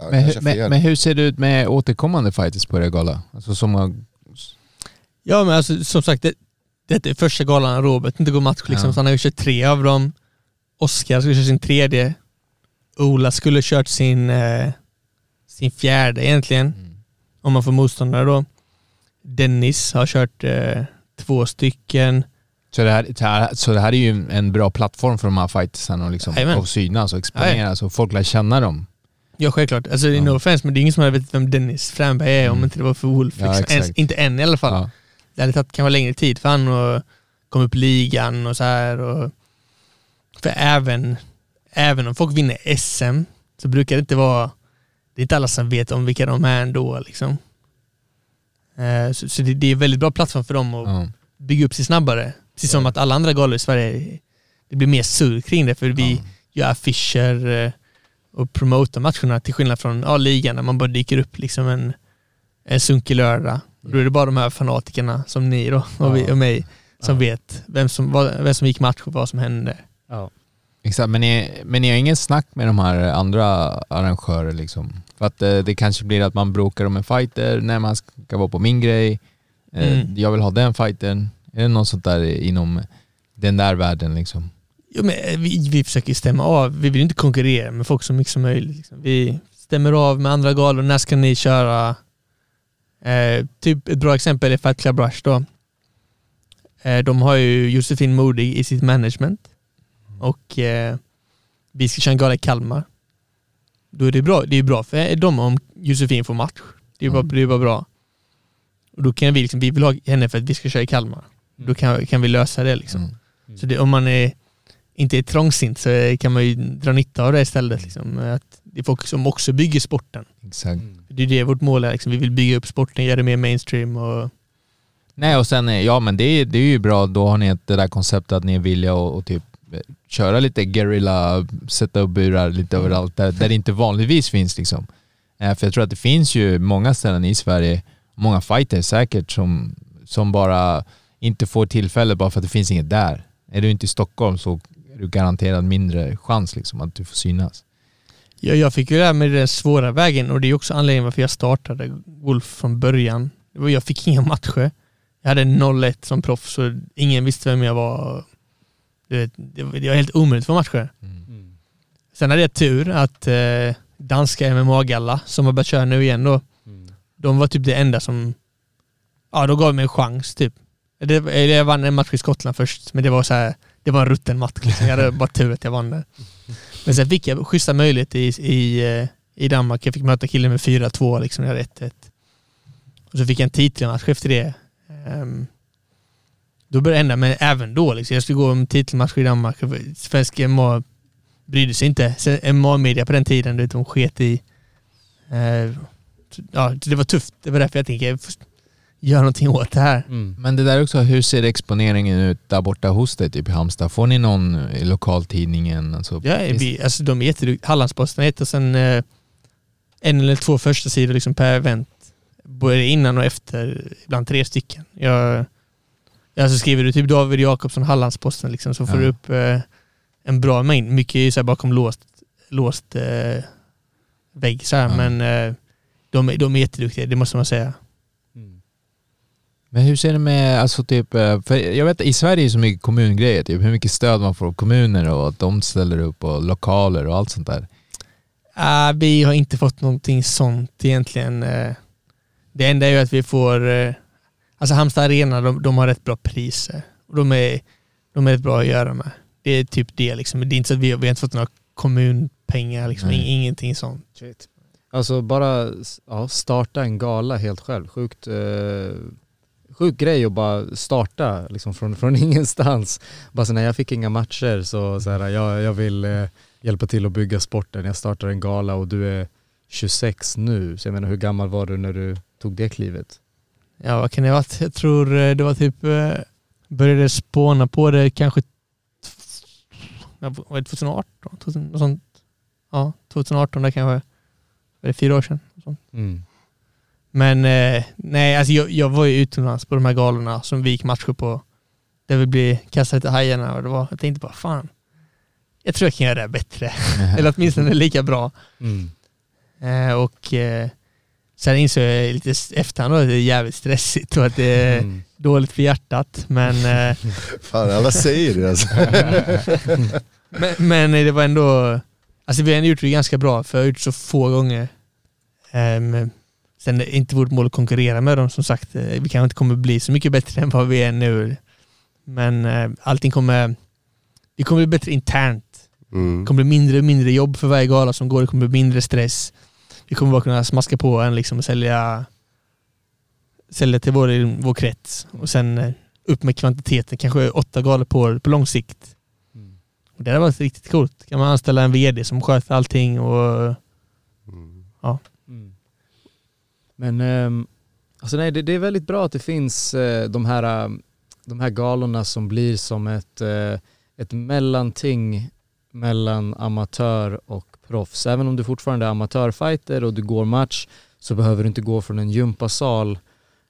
Ja, Men, kanske hu- men, men hur ser det ut med återkommande fighters på er gala? Alltså som har... Ja men alltså som sagt, det, det är första galan Robert inte går match liksom, Ja. så han har ju kört tre av dem. Oskar skulle köra sin tredje. Ola skulle kört sin, eh, sin fjärde egentligen, om man får motståndare då. Dennis har kört eh, två stycken. Så det, här, det här, så det här är ju en bra plattform för de här fightersarna att liksom, att synas och exponeras och folk lär känna dem. Ja självklart, alltså det är Ja. no offense men det är ingen som hade vetat vem Dennis Fränberg är om Mm. inte det var för Wolf. Ja, liksom. Ens, inte än i alla fall. Ja. Det hade tagit kanske längre tid för han att komma upp i ligan och så här. Och, för även, även om folk vinner SM så brukar det inte vara, det är inte alla som vet om vilka de är ändå liksom. Eh, Så, så det, det är en väldigt bra plattform för dem att Ja. bygga upp sig snabbare. Precis som att alla andra galor i Sverige, det blir mer surr kring det för vi gör affischer eh, och promotar matcherna till skillnad från ja, ligan där man bara dyker upp liksom en, en sunkig lördag. Och Då är det bara de här fanatikerna som ni då och, vi, och mig som Ja. vet vem som, vad, vem som gick match och vad som hände. Ja. Exakt, men ni, men ni har ingen snack med de här andra arrangörer liksom? För att eh, det kanske blir att man bråkar om en fighter när man ska vara på min grej. Eh, Mm. Jag vill ha den fightern. Är det något sånt där inom den där världen liksom? Jo, men eh, vi, vi försöker stämma av, vi vill inte konkurrera med folk så mycket som möjligt. Liksom. Vi stämmer av med andra galor, när ska ni köra? Eh, typ ett bra exempel är Fight Club Rush då. Eh, de har ju Josefin Modig i sitt management. och eh, vi ska köra en gala i Kalmar. Då är det bra, det är bra för dem om Josefin får match. Det är bara, Mm. det är bara bra. Och då kan vi liksom, vi vill ha henne för att vi ska köra i Kalmar. Då kan, kan vi lösa det liksom. Mm. Så det, om man är, inte är trångsynt så kan man ju dra nytta av det istället. Liksom. Att det är folk som också bygger sporten. Exakt. Det är det vårt mål är. Liksom. Vi vill bygga upp sporten, göra det mer mainstream och Nej och sen, eh, ja men det är, det är ju bra, då har ni ett, det där konceptet att ni är villiga att och typ eh, köra lite guerrilla, sätta upp burar lite överallt där, där det inte vanligtvis finns liksom. Eh, för jag tror att det finns ju många ställen i Sverige, många fighters säkert som, som bara inte får tillfälle bara för att det finns inget där. Är du inte i Stockholm så är du garanterad mindre chans liksom att du får synas. Ja, jag fick ju lära mig den svåra vägen och det är också anledningen varför jag startade Wolf från början. Jag fick inga matcher. Jag hade 0-1 som proffs så ingen visste vem jag var. Det var helt omöjligt för matcher. Sen hade jag tur att eh, danska MMA-galla som har börjat köra nu igen då, de var typ det enda som, ja de gav mig en chans typ. Det, jag vann en match i Skottland först, men det var så här, det var en rutten match. Liksom. Jag hade bara tur att jag vann den. Men sen fick jag schyssta möjligheter i, i, eh, i Danmark. Jag fick möta killen med 4-2, liksom, jag hade 1-1. Och så fick jag en titelmatch efter det. Um, då började det hända, men även då, liksom, jag skulle gå en titelmatch i Danmark. Svensk MMA brydde sig inte. Sen MMA-media på den tiden, du vet, de sket i... Uh, ja, det var tufft. Det var därför jag tänkte, jag göra någonting åt det här. Mm. Men det där också, hur ser exponeringen ut där borta hos dig typ i Halmstad? Får ni någon i lokaltidningen? Alltså, Ja, vi, alltså de är jätteduktiga. Hallandsposten heter sen eh, en eller två första sidor liksom per event. Både innan och efter, ibland tre stycken. Jag, alltså skriver du typ David Jakobsson Hallandsposten liksom, så får Ja. du upp eh, en bra mängd. Mycket är så bakom låst, låst eh, vägg så här, Ja. men eh, de, är- de är jätteduktiga, det måste man säga. Men hur ser det med, alltså typ, eh, för jag vet i Sverige är det så mycket kommungrejer, typ hur mycket stöd man får av kommuner och att de ställer upp och lokaler och allt sånt där. Ah, vi har inte fått någonting sånt egentligen. eh. Det enda är ju att vi får, eh, alltså Halmstad Arena, de, de har rätt bra priser. Och de är, de är rätt bra att göra med. Det är typ det liksom. Det är inte så att vi, vi har inte fått några kommunpengar, liksom. Nej. In, ingenting sånt. Shit. Alltså bara ja, starta en gala helt själv. Sjukt, sjuk grej att bara starta liksom från, från ingenstans. Bara så när jag fick inga matcher så, så här, jag, jag vill eh, hjälpa till att bygga sporten. Jag startar en gala och du är 26 nu. Så jag menar hur gammal var du när du tog det klivet? Ja, vad kan det ha varit? Jag tror eh, det var typ, eh, började spåna på det kanske t- ja, var det 2018? 2000, något sånt. Ja, 2018 där kanske. Var det fyra år sedan? Sånt. Mm. Men eh, nej, alltså jag, jag var ju utomlands på de här galorna som vi gick matcher på. Där vi blev kastade till hajarna och det var, jag tänkte bara fan, jag tror jag kan göra det här bättre. Eller åtminstone lika bra. Mm. Eh, och eh, sen insåg jag lite efterhand att det är jävligt stressigt och att det är Mm. dåligt för hjärtat. Men, eh, Fan alla säger det alltså. men, men det var ändå, alltså vi har ändå gjort det ganska bra för jag har gjort så få gånger. Um, sen är det inte vårt mål att konkurrera med dem som sagt. Eh, Vi kanske inte kommer bli så mycket bättre än vad vi är nu. Men eh, allting kommer, vi kommer bli bättre internt. Mm. Det kommer bli mindre och mindre jobb för varje gala som går. Det kommer bli mindre stress. Vi kommer bara kunna smaska på en liksom och sälja, sälja till vår, vår krets. Och sen eh, upp med kvantiteten. Kanske åtta galor på år på lång sikt. Och det hade varit riktigt coolt. Kan man anställa en VD som sköter allting och Mm. Men ehm, alltså nej, det, det är väldigt bra att det finns eh, de, här, ehm, de här galorna som blir som ett, eh, ett mellanting mellan amatör och proffs. Även om du fortfarande är amatörfighter och du går match så behöver du inte gå från en gympasal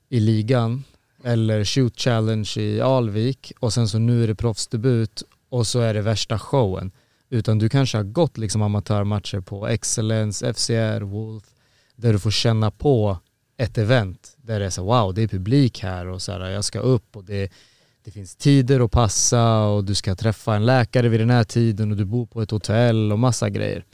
i ligan eller shoot challenge i Alvik och sen så nu är det proffsdebut och så är det värsta showen. Utan du kanske har gått liksom amatörmatcher på Excellence, FCR, Wolf där du får känna på ett event där det är så wow, det är publik här och så här, jag ska upp och det, det finns tider att passa och du ska träffa en läkare vid den här tiden och du bor på ett hotell och massa grejer.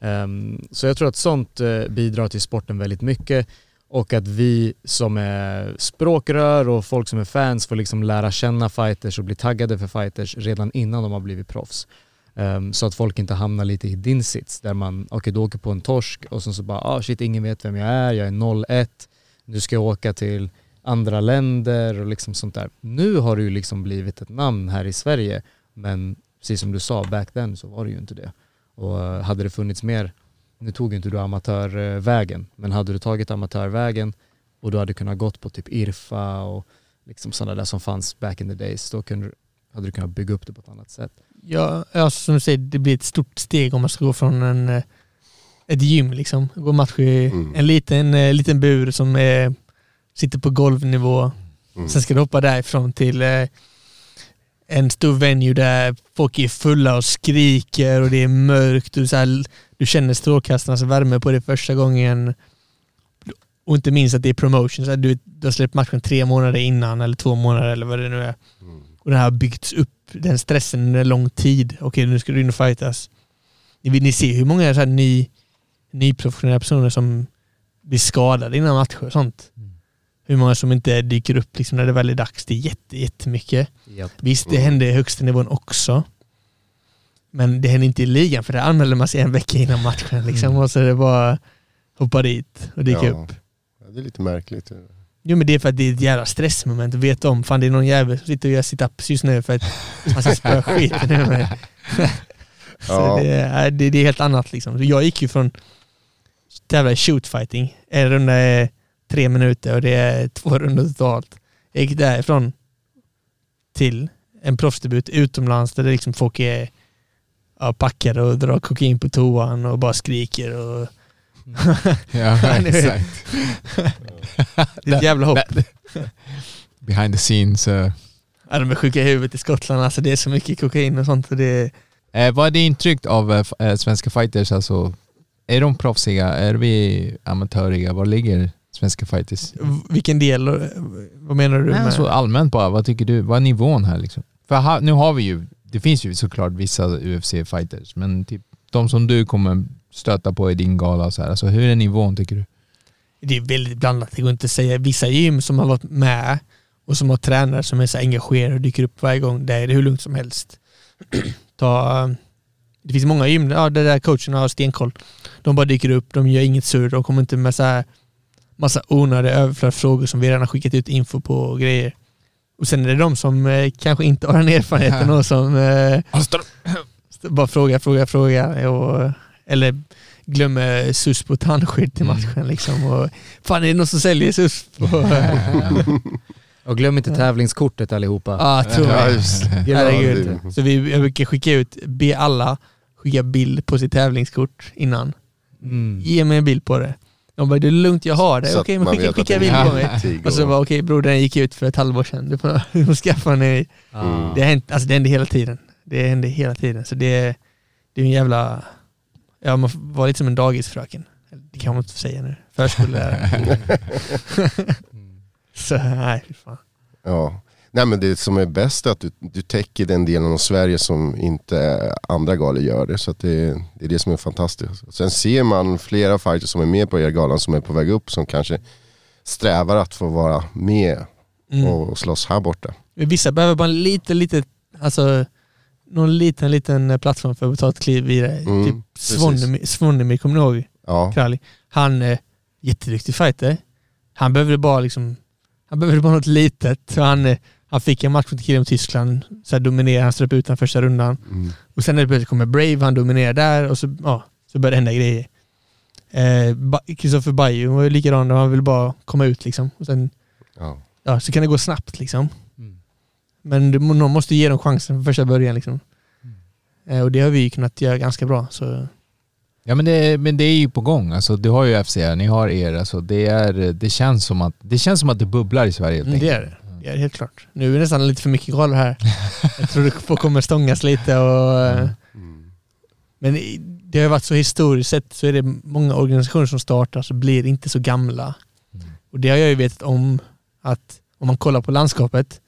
Um, så jag tror att sånt uh, bidrar till sporten väldigt mycket och att vi som är språkrör och folk som är fans får liksom lära känna fighters och bli taggade för fighters redan innan de har blivit proffs. Um, så att folk inte hamnar lite i din sits där man, okej du åker på en torsk och sen så bara, ah shit ingen vet vem jag är, jag är 01. nu ska jag åka till andra länder och liksom sånt där. Nu har du ju liksom blivit ett namn här i Sverige men precis som du sa, back then så var det ju inte det. Och eh, hade det funnits mer, nu tog ju inte du amatörvägen, men hade du tagit amatörvägen och du hade kunnat gått på typ Irfa och liksom sådana där som fanns back in the days, då kunde, hade du kunnat bygga upp det på ett annat sätt. Ja, ja, som du säger, det blir ett stort steg om man ska gå från en, eh, ett gym liksom. Gå match i Mm. en liten, eh, liten bur som är, sitter på golvnivå. Mm. Sen ska du hoppa därifrån till eh, en stor venue där folk är fulla och skriker och det är mörkt. Och så här, du känner strålkastarnas värme på det första gången. Och inte minst att det är promotion. Så här, du, du har släppt matchen tre månader innan eller två månader eller vad det nu är. Och den har byggts upp, den stressen under lång tid. Okej, nu ska du in och fightas. Ni, ni ser hur många så här ny, nyprofessionella personer som blir skadade innan matcher och sånt. Hur många som inte dyker upp liksom när det väl är dags. Det är jätte, jättemycket. Japp. Visst, det hände i högsta nivån också. Men det hände inte i ligan för det anmälde man sig en vecka innan matchen. Liksom, och så är det bara hoppa dit och dyka Ja. upp. Ja, det är lite märkligt. Jo men det är för att det är ett jävla stressmoment att veta om, fan det är någon jävel som sitter och gör sit-ups just nu för att han ska spöa skiten ur mig. Så Ja. det, är, det, det är helt annat liksom. Jag gick ju från tävla i shootfighting, en runda är tre minuter och det är två rundor totalt. Jag gick därifrån till en proffsdebut utomlands där det liksom folk är ja, packade och drar kokain på toan och bara skriker och Ja, Ni vet. exakt. det är ett jävla hopp. Behind the scenes. eh. Ja, de är sjuka i huvudet i Skottland, alltså det är så mycket kokain och sånt. Och det, Eh, vad är det intryck av eh, eh, svenska fighters? Alltså, är de proffsiga? Är vi amatöriga? Var ligger svenska fighters? vilken del, eh, vad menar du Nej, med? alltså, allmänt bara, vad tycker du? Vad är nivån här liksom? För ha, nu har vi ju, det finns ju såklart vissa UFC-fighters, men typ de som du kommer stöta på i din gala, så här, alltså, hur är nivån tycker du? Det är väldigt blandat, det går inte att säga. Vissa gym som har varit med och som har tränare som är så engagerade och dyker upp varje gång, där är det hur lugnt som helst. Ta, eh, det finns många gym, ja, där coachen har stenkoll. De bara dyker upp, de gör inget surr, de kommer inte med så här massa onödiga överflödiga frågor som vi redan har skickat ut info på och grejer. Och sen är det de som eh, kanske inte har den erfarenheten och som eh, bara frågar, frågar, frågar och, eller glömmer sus på tandskydd till matchen liksom. Och, fan är det någon som säljer sus på... Och glöm inte tävlingskortet allihopa. Ja, tror Ja, jag. just det. Herregud. Ja, Så vi, jag brukar skicka ut, be alla skicka bild på sitt tävlingskort innan. Mm. Ge mig en bild på det. De bara, det är lugnt, jag har det. Okej, men man skicka, skicka bild det på mig. Och så bara, okej bror, den gick ut för ett halvår sedan. Du får, du får skaffa en Ja. Det, har hänt, alltså det händer hela tiden. Det händer hela tiden. Så det, det är en jävla... Ja, man vara lite som en dagisfröken. Det kan man inte säga nu. Förskollärare. så nej, fy fan. Ja. Nej men det som är bäst är att du, du täcker den delen av Sverige som inte andra galor gör det. Så att det, det är det som är fantastiskt. Sen ser man flera fighters som är med på er galan som är på väg upp som kanske strävar att få vara med Mm. och slåss här borta. Men Vissa behöver bara en liten, liten, alltså någon liten, liten plattform för att ta ett kliv vidare. Mm, typ. Svonimir, kommer ni ihåg? Ja, Kralj. Han är jätteduktig fighter. Han behövde bara liksom, han behövde bara något litet. Så han, eh, han fick en match mot killen i Tyskland, så här dominerade, han ströp ut den första rundan. mm. Och sen är det plötsligt kommer Brave, han dominerar där och så, ja, så börjar det hända grejer. Eh, Ba- Christopher Bajo var ju likadan, han ville bara komma ut liksom. Och sen, ja. ja, så kan det gå snabbt liksom. Mm. Men någon måste ge dem chansen från första början liksom. Eh, och det har vi kunnat göra ganska bra. Så Ja men det, men det är ju på gång. Alltså, du har ju FCR, ni har er. Alltså, det, är, det, känns som att, det känns som att det bubblar i Sverige helt Mm, det är det. Det är helt klart. Nu är det nästan lite för mycket galor här. Jag tror det kommer stångas lite och... eh, Mm. Men det har varit så historiskt sett så är det många organisationer som startar så blir inte så gamla. Mm. Och det har jag ju vetat om att om man kollar på landskapet,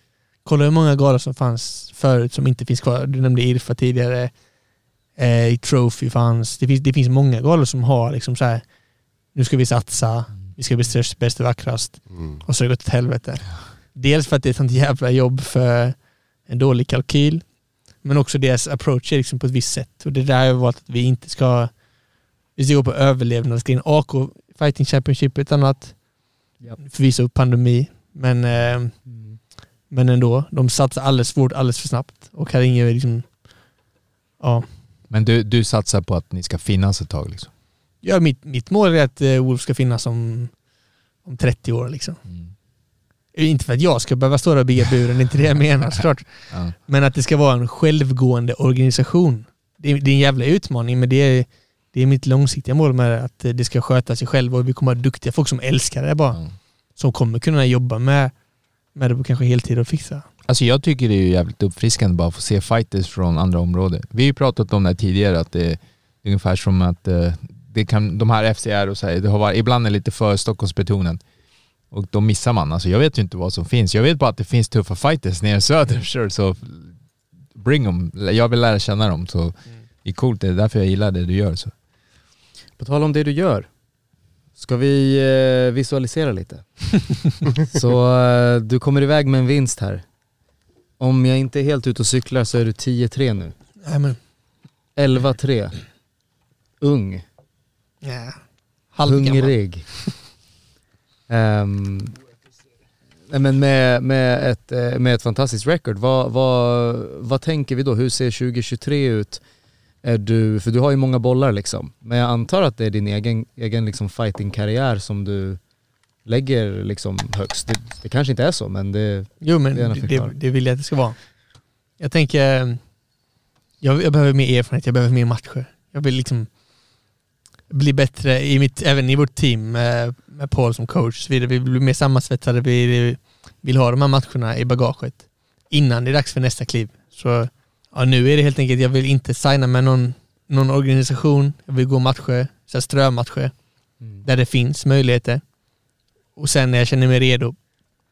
kolla hur många galor som fanns förut som inte finns kvar. Du nämnde Irfa tidigare, eh, Trophy fanns. Det finns, det finns många galor som har liksom så här, nu ska vi satsa, vi ska bli störst, bäst och vackrast. Mm. Och så har det gått åt helvete. Dels för att det är ett sånt jävla jobb för en dålig kalkyl. Men också deras approach är liksom på ett visst sätt. Och det där har jag valt att vi inte ska... Vi ska gå på överlevnadsgrejen. AK Fighting Championship är ett annat. Ja. Förvisso pandemi. Men, eh, Mm. Men ändå. De satsar alldeles för hårt, alldeles för snabbt. Och här är inget liksom... Ja. Men du, du satsar på att ni ska finnas ett tag liksom? ja mitt, mitt mål är att eh, Wolf ska finnas om, om 30 år liksom. Mm. Inte för att jag ska behöva stå där och bygga buren, det är inte det jag menar såklart. Ja. Men att det ska vara en självgående organisation. Det är, det är en jävla utmaning men det är, det är mitt långsiktiga mål med det, att eh, det ska sköta sig själv och vi kommer ha duktiga folk som älskar det bara. Ja. Som kommer kunna jobba med, med det på kanske heltid och fixa. Alltså jag tycker det är ju jävligt uppfriskande bara att få se fighters från andra områden. Vi har ju pratat om det här tidigare att det är ungefär som att eh, det kan, de här FCR och så här, det har varit, ibland är lite för Stockholmsbetonat. Och då missar man. Alltså jag vet ju inte vad som finns. Jag vet bara att det finns tuffa fighters nere söder. Sure, så bring them. Jag vill lära känna dem. Så det är coolt. Det är därför jag gillar det du gör. Så. På tal om det du gör, ska vi eh, visualisera lite? så eh, du kommer iväg med en vinst här. Om jag inte är helt ute och cyklar så är du 10-3 nu. Nej men, 11-3. Ung, ja. Halvgammal. hungrig. Nej men med, med, ett, eh, med ett fantastiskt record, vad, vad, vad tänker vi då? Hur ser 2023 ut? Är du, för du har ju många bollar liksom, men jag antar att det är din egen, egen liksom fighting-karriär som du lägger liksom högst. Det, det kanske inte är så men det, Jo men Det det, det, vill jag att det ska vara. Jag tänker, jag, jag behöver mer erfarenhet, jag behöver mer matcher. Jag vill liksom bli bättre i mitt, även i vårt team med, med Paul som coach. Vi vill bli mer sammansvetsade, vi vill ha de här matcherna i bagaget innan det är dags för nästa kliv. Så ja, nu är det helt enkelt, jag vill inte signa med någon, någon organisation, jag vill gå matcher, så strömatcher, där det finns möjligheter. Och sen när jag känner mig redo,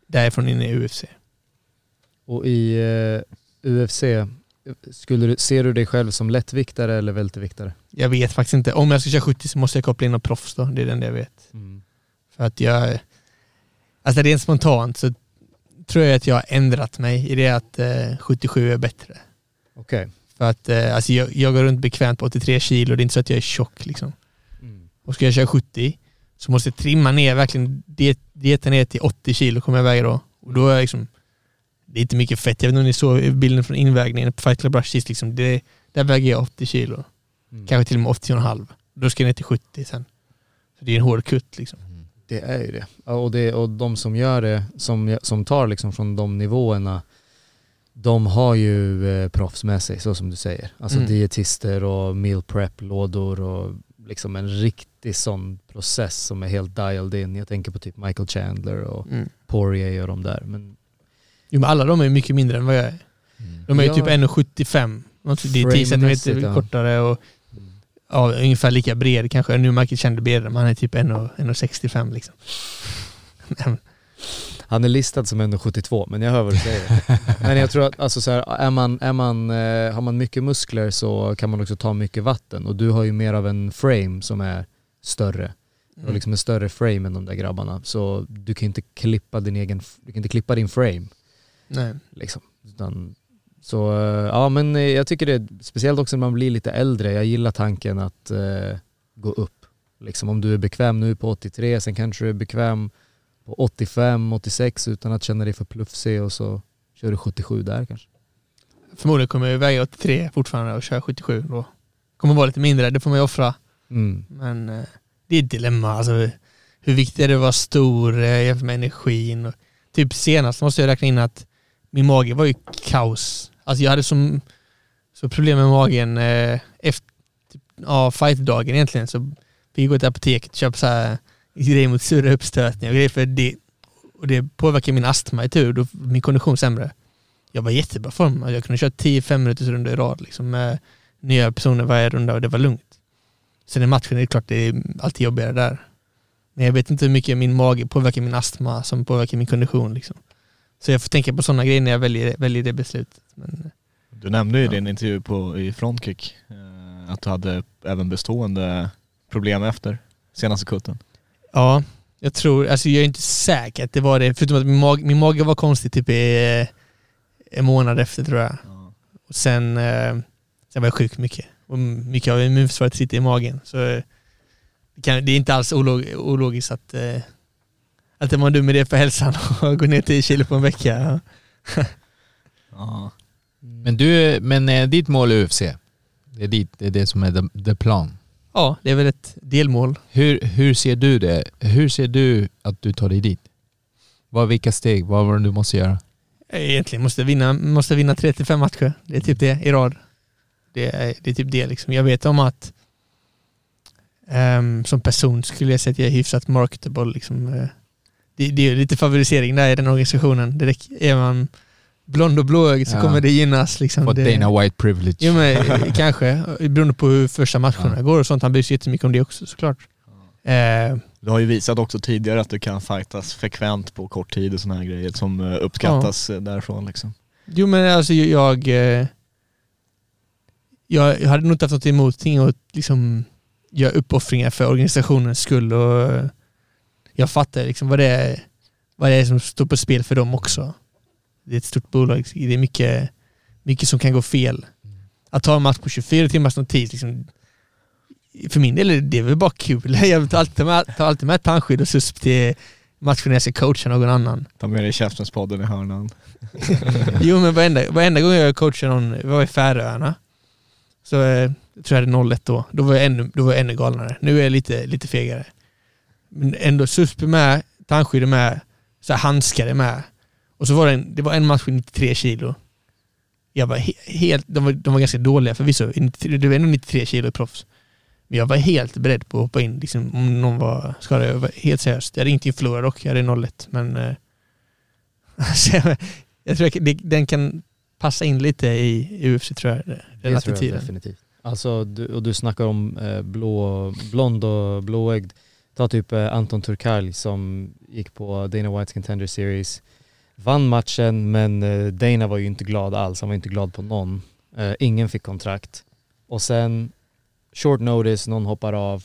därifrån in i UFC. Och i eh, UFC, skulle du, ser du dig själv som lättviktare eller välterviktare? Jag vet faktiskt inte. Om jag ska köra 70 så måste jag koppla in någon proffs då. Det är den jag vet. För att jag... Alltså rent spontant så tror jag att jag har ändrat mig i det att eh, 77 är bättre. Okej. För att eh, alltså jag, jag går runt bekvämt på 83 kilo, det är inte så att jag är tjock liksom. Och ska jag köra 70 så måste jag trimma ner verkligen diet, dieten ner till 80 kilo kommer jag väga då. Och då är jag liksom, det är inte mycket fett. Jag vet inte om ni såg bilden från invägningen på Fight Club Rush sist, liksom. det, där väger jag 80 kilo. Kanske till och med 80,5. Då ska jag ner till 70 sen. Så det är en hård kutt liksom. Det är ju det. Och, det, och de som gör det, som, som tar liksom från de nivåerna, de har ju eh, proffs med sig, så som du säger. Alltså Mm. dietister och meal prep-lådor och liksom en riktig sån process som är helt dialed in. Jag tänker på typ Michael Chandler och Mm. Poirier och de där. Men Jo men alla de är mycket mindre än vad jag är. De är ju Ja. typ 1,75. Något- Det är 10 Framemässigt, centimeter ja. kortare och ja, ungefär lika bred kanske. Nu är Michael Chandler bredare, men han är typ 1,- 1,65 liksom. han är listad som 1,72 men jag hör vad du säger. men jag tror att alltså så här, är man, är man, eh, har man mycket muskler så kan man också ta mycket vatten och du har ju mer av en frame som är större. Mm. liksom en större frame än de där grabbarna. Så du kan inte klippa din egen, du kan inte klippa din frame. Nej. Liksom. Utan, så eh, ja men jag tycker det, speciellt också när man blir lite äldre, jag gillar tanken att eh, gå upp. Liksom om du är bekväm nu på 83, sen kanske du är bekväm på 85, 86 utan att känna dig för plufsig och så kör du 77 där kanske. Förmodligen kommer jag väga 83 fortfarande och köra 77 då. Kommer vara lite mindre, det får man ju offra. Mm. Men eh, det är ett dilemma. Alltså, hur viktigt är det att vara stor eh, jämfört med energin? Och, typ senast måste jag räkna in att min mage var ju kaos. Alltså jag hade som, så problem med magen eh, efter typ, ja, fightdagen egentligen. Så fick jag gå till apoteket och köpa så här grejer mot sura uppstötningar och grejer för det. Och det påverkar min astma i tur, då min kondition sämre. Jag var i jättebra form. Jag kunde köra 10-5 minuters runda i rad liksom, med nya personer varje runda och det var lugnt. Sen i matchen är det klart det är alltid jobbigare där. Men jag vet inte hur mycket min mage påverkar min astma som påverkar min kondition. Liksom. Så jag får tänka på sådana grejer när jag väljer, väljer det beslutet. Men, Du nämnde ju i din intervju på, i Frontkick eh, att du hade även bestående problem efter senaste kutten. Ja, jag tror, alltså jag är inte säker att det var det, förutom att min mage, min mage var konstig typ i eh, en månad efter tror jag. Och sen, eh, sen var jag sjuk mycket. Och mycket av immunförsvaret sitter i magen. Så eh, det, kan, det är inte alls olog, ologiskt att, att man är dum med det för hälsan och gå ner 10 kilo på en vecka. Ja. Men, du, men ditt mål är UFC? Det är, dit, det är det som är the, the plan? Ja, det är väl ett delmål. Hur, hur ser du det? Hur ser du att du tar dig dit? Vad, vilka steg? Vad var det du måste göra? Egentligen måste vinna, måste vinna 3-5 matcher. Det är typ det i rad. Det är, det är typ det liksom. Jag vet om att ehm, som person skulle jag säga att jag är hyfsat marketable. Liksom. eh. Det, det är lite favorisering där i den organisationen. Det är man blond och blåögd så Ja. kommer det gynnas. Liksom. Fått det, Dana White privilege? Jo men eh, kanske, beroende på hur första matcherna Ja. går och sånt. Han bryr sig jättemycket om det också såklart. Eh, Du har ju visat också tidigare att du kan fightas frekvent på kort tid och sådana här grejer som eh, uppskattas eh, därifrån liksom. Jo men alltså jag, jag, jag hade nog inte haft något emot att liksom göra uppoffringar för organisationens skull och jag fattar liksom vad det är, vad det är som står på spel för dem också. Det är ett stort bolag, det är mycket, mycket som kan gå fel. Att ta en match på 24 timmars notis, liksom, för min del är det väl bara kul. Jag tar alltid med, tar alltid med tandskydd och susp till matchen när jag ska coacha någon annan. Ta med dig Käftenspodden i hörnan. Jo men varenda, varenda gång jag coachade någon, jag var i Färöarna, så eh, jag tror jag hade 01 då. Då var jag ännu, då var jag ännu galnare. Nu är jag lite, lite fegare. Men ändå susp med, tandskydd med, så handskar är med. Och så var det en, det var en match med 93 kilo. Jag var he, helt, de var, de var ganska dåliga förvisso, 93 det var ändå 93 kilo i proffs. Men jag var helt beredd på att hoppa in liksom, om någon var skadad. Jag var helt seriöst. Jag hade inte förlorat dock, jag hade 01 men eh, så jag, tror att den kan passa in lite i, i UFC tror jag. Den Det tror jag definitivt. Alltså, du, och du snackar om eh, blå, blond och blåögd. Ta typ eh, Anton Turkalj som gick på Dana Whites Contender Series. Vann matchen men eh, Dana var ju inte glad alls. Han var inte glad på någon. Eh, ingen fick kontrakt. Och sen short notice, någon hoppar av.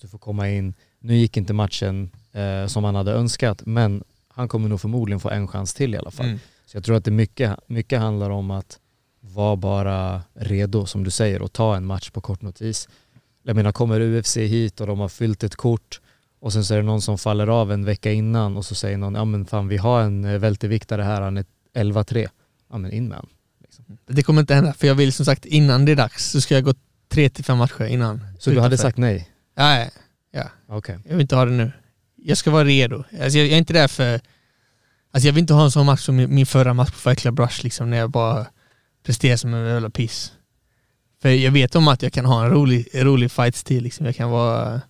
Du får komma in. Nu gick inte matchen eh, som han hade önskat men han kommer nog förmodligen få en chans till i alla fall. Mm. Så jag tror att det mycket, mycket handlar om att vara bara redo som du säger och ta en match på kort notis. Jag menar kommer UFC hit och de har fyllt ett kort och sen så är det någon som faller av en vecka innan och så säger någon ja men fan vi har en eh, välteviktare här, han är 11-3. Ja men in med han. Det kommer inte hända, för jag vill som sagt innan det är dags så ska jag gå tre till fem matcher innan. Så du hade sagt nej? Nej, ja. Okej. Jag vill inte ha det nu. Jag ska vara redo. Alltså jag, jag är inte där för... Alltså jag vill inte ha en sån match som min min förra match på Fight Club Rush liksom, när jag bara presterar som en jävla piss. För jag vet om att jag kan ha en rolig, rolig fight-stil. Liksom. Jag kan vara...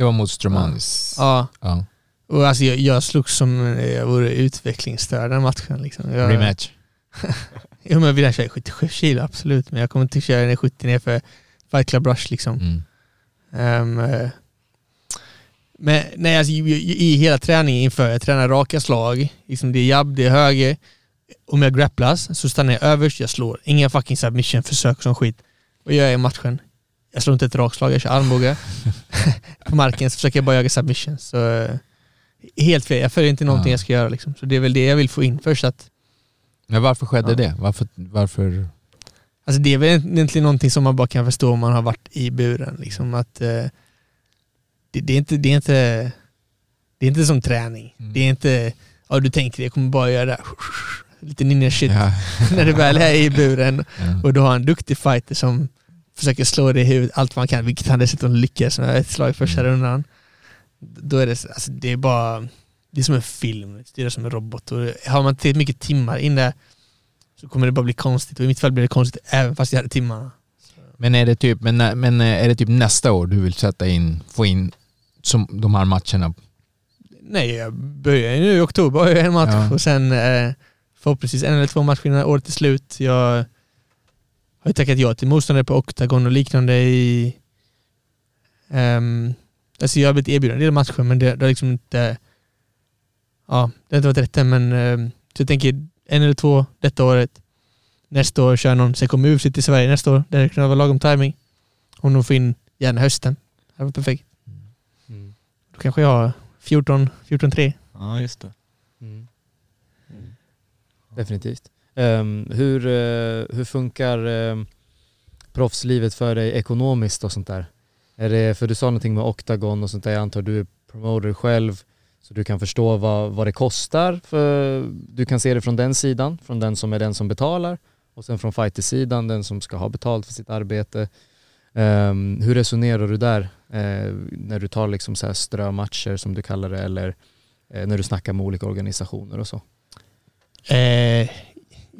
Det var mot Stromanis. Ja. Ja. Och alltså jag, jag slogs som eh, jag vore utvecklingsstörd den matchen. Liksom. Jag, Rematch. Jo men jag vill köra 77 kilo, absolut. Men jag kommer inte köra ner 70 ner för Fight Club Rush liksom. Mm. Eh, men nej, alltså, i, hela träningen inför, jag tränar raka slag, liksom det är jabb, det är höger. Om jag grapplas så stannar jag överst, jag slår. Inga fucking submission, försök och sån skit. Vad gör jag i matchen? Jag slår inte ett rakslag, jag kör armbåge. På marken så försöker jag bara jaga submission. Så, eh, helt fel, jag följer inte någonting Ja. jag ska göra liksom. Så det är väl det jag vill få in först att Men varför skedde Ja. det? Varför, varför? Alltså det är väl egentligen någonting som man bara kan förstå om man har varit i buren. Liksom att, eh, det, det, är inte, det, är inte, det är inte som träning. Mm. Det är inte, ja du tänker jag kommer bara göra det här. lite ninja shit. Ja. När du väl är i buren Ja. och du har en duktig fighter som försöker slå dig i huvudet allt man kan, vilket han dessutom lyckas med ett slag i första Mm. rundan. Då är det, alltså det är bara, det är som en film, det är som en robot. Och har man tillräckligt mycket timmar in där så kommer det bara bli konstigt. Och i mitt fall blir det konstigt även fast jag hade timmarna. Men är det typ, men, men är det typ nästa år du vill sätta in, få in som de här matcherna? Nej, jag börjar nu i oktober, jag en match Ja. och sen eh, förhoppningsvis en eller två matcher innan året är slut. Jag har ju tackat ja till motståndare på Octagon och liknande i... Um, alltså jag har blivit erbjuden en del matcher men det, det har liksom inte... Ja, det har inte varit rätt än men ehm, så jag tänker en eller två detta året. Nästa år kör någon, sen kommer UFC till Sverige nästa år. Det kan vara lagom timing. Om de får in gärna hösten. Det var perfekt. Mm. Då kanske jag har 14, 14-3. Ja, just det. Mm. Definitivt. Ehm, hur, eh, hur funkar ehm, proffslivet för dig ekonomiskt och sånt där? Är det, för du sa någonting med Octagon och sånt där, jag antar du är promoter själv så du kan förstå vad, vad det kostar. För du kan se det från den sidan, från den som är den som betalar och sen från fighter-sidan, den som ska ha betalt för sitt arbete. Um, hur resonerar du där eh, när du tar liksom så här strömatcher som du kallar det eller eh, när du snackar med olika organisationer och så? Eh,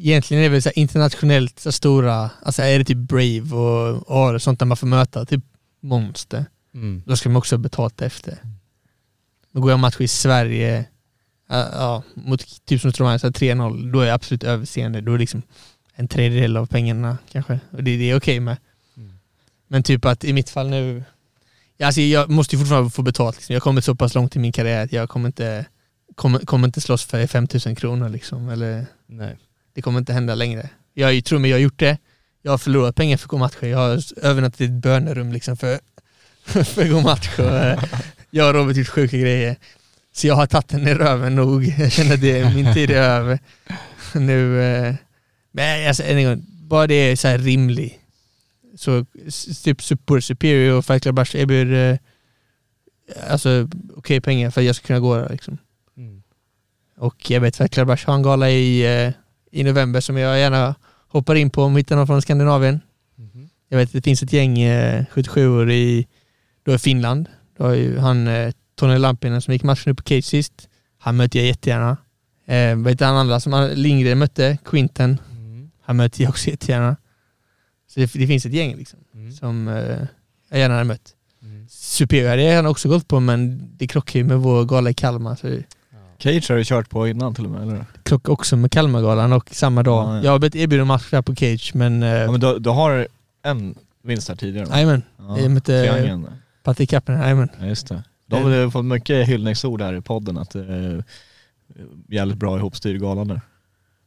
egentligen är det väl så internationellt så stora, alltså är det typ Brave och och sånt där man får möta typ monster. Mm. Då ska man också ha betalt efter. Då går jag match i Sverige, ja, ja, mot typ som här 3-0, då är jag absolut överseende. Då är det liksom en tredjedel av pengarna kanske. Och det, det är okej med. Mm. Men typ att i mitt fall nu, ja, alltså jag måste ju fortfarande få betalt. Liksom. Jag har kommit så pass långt i min karriär att jag kommer inte, kommer, kommer inte slåss för 5000 kronor liksom. Eller, Nej. Det kommer inte hända längre. Jag tror mig, jag har gjort det. Jag har förlorat pengar för att gå matcher. Jag har övernattat i ett bönerum liksom för, för att gå match. Och, eh, jag och Robert gjort sjuka grejer. Så jag har tagit den i röven nog. Jag känner att det min tid är över. Nu, eh, men alltså, en gång, bara det är så här rimlig. Så typ Super Superior och Fight Club Rush erbjuder eh, alltså okej pengar för att jag ska kunna gå där liksom. Mm. Och jag vet Fight Club Rush har en gala i, i november som jag gärna hoppar in på om hittar någon från Skandinavien. Mhm. Jag vet att det finns ett gäng eh, 77 i då i Finland. Då har ju han eh, Tony Lampinen som gick matchen nu på Cage sist. Han möter jag jättegärna. Eh, vet han andra som Lindgren mötte, Quinten. Mm. Han möter jag också jättegärna. Så det, det finns ett gäng liksom Mm. som eh, jag gärna hade mött. Mm. Superior hade jag gärna också gått på men det krockar ju med vår gala i Kalmar. Så Cage har du kört på innan till och med eller? krockar också med Kalmargalan och samma dag. Ja, ja. Jag har blivit erbjuden match där på Cage men... Ja Eh, men du, du har en vinst här tidigare? Jajamän, Ja, jag mötte triangeln. Patrik Kappinen, jajamän. Ja just det. De har fått mycket hyllningsord här i podden att det är jävligt bra ihopstyrd galan där.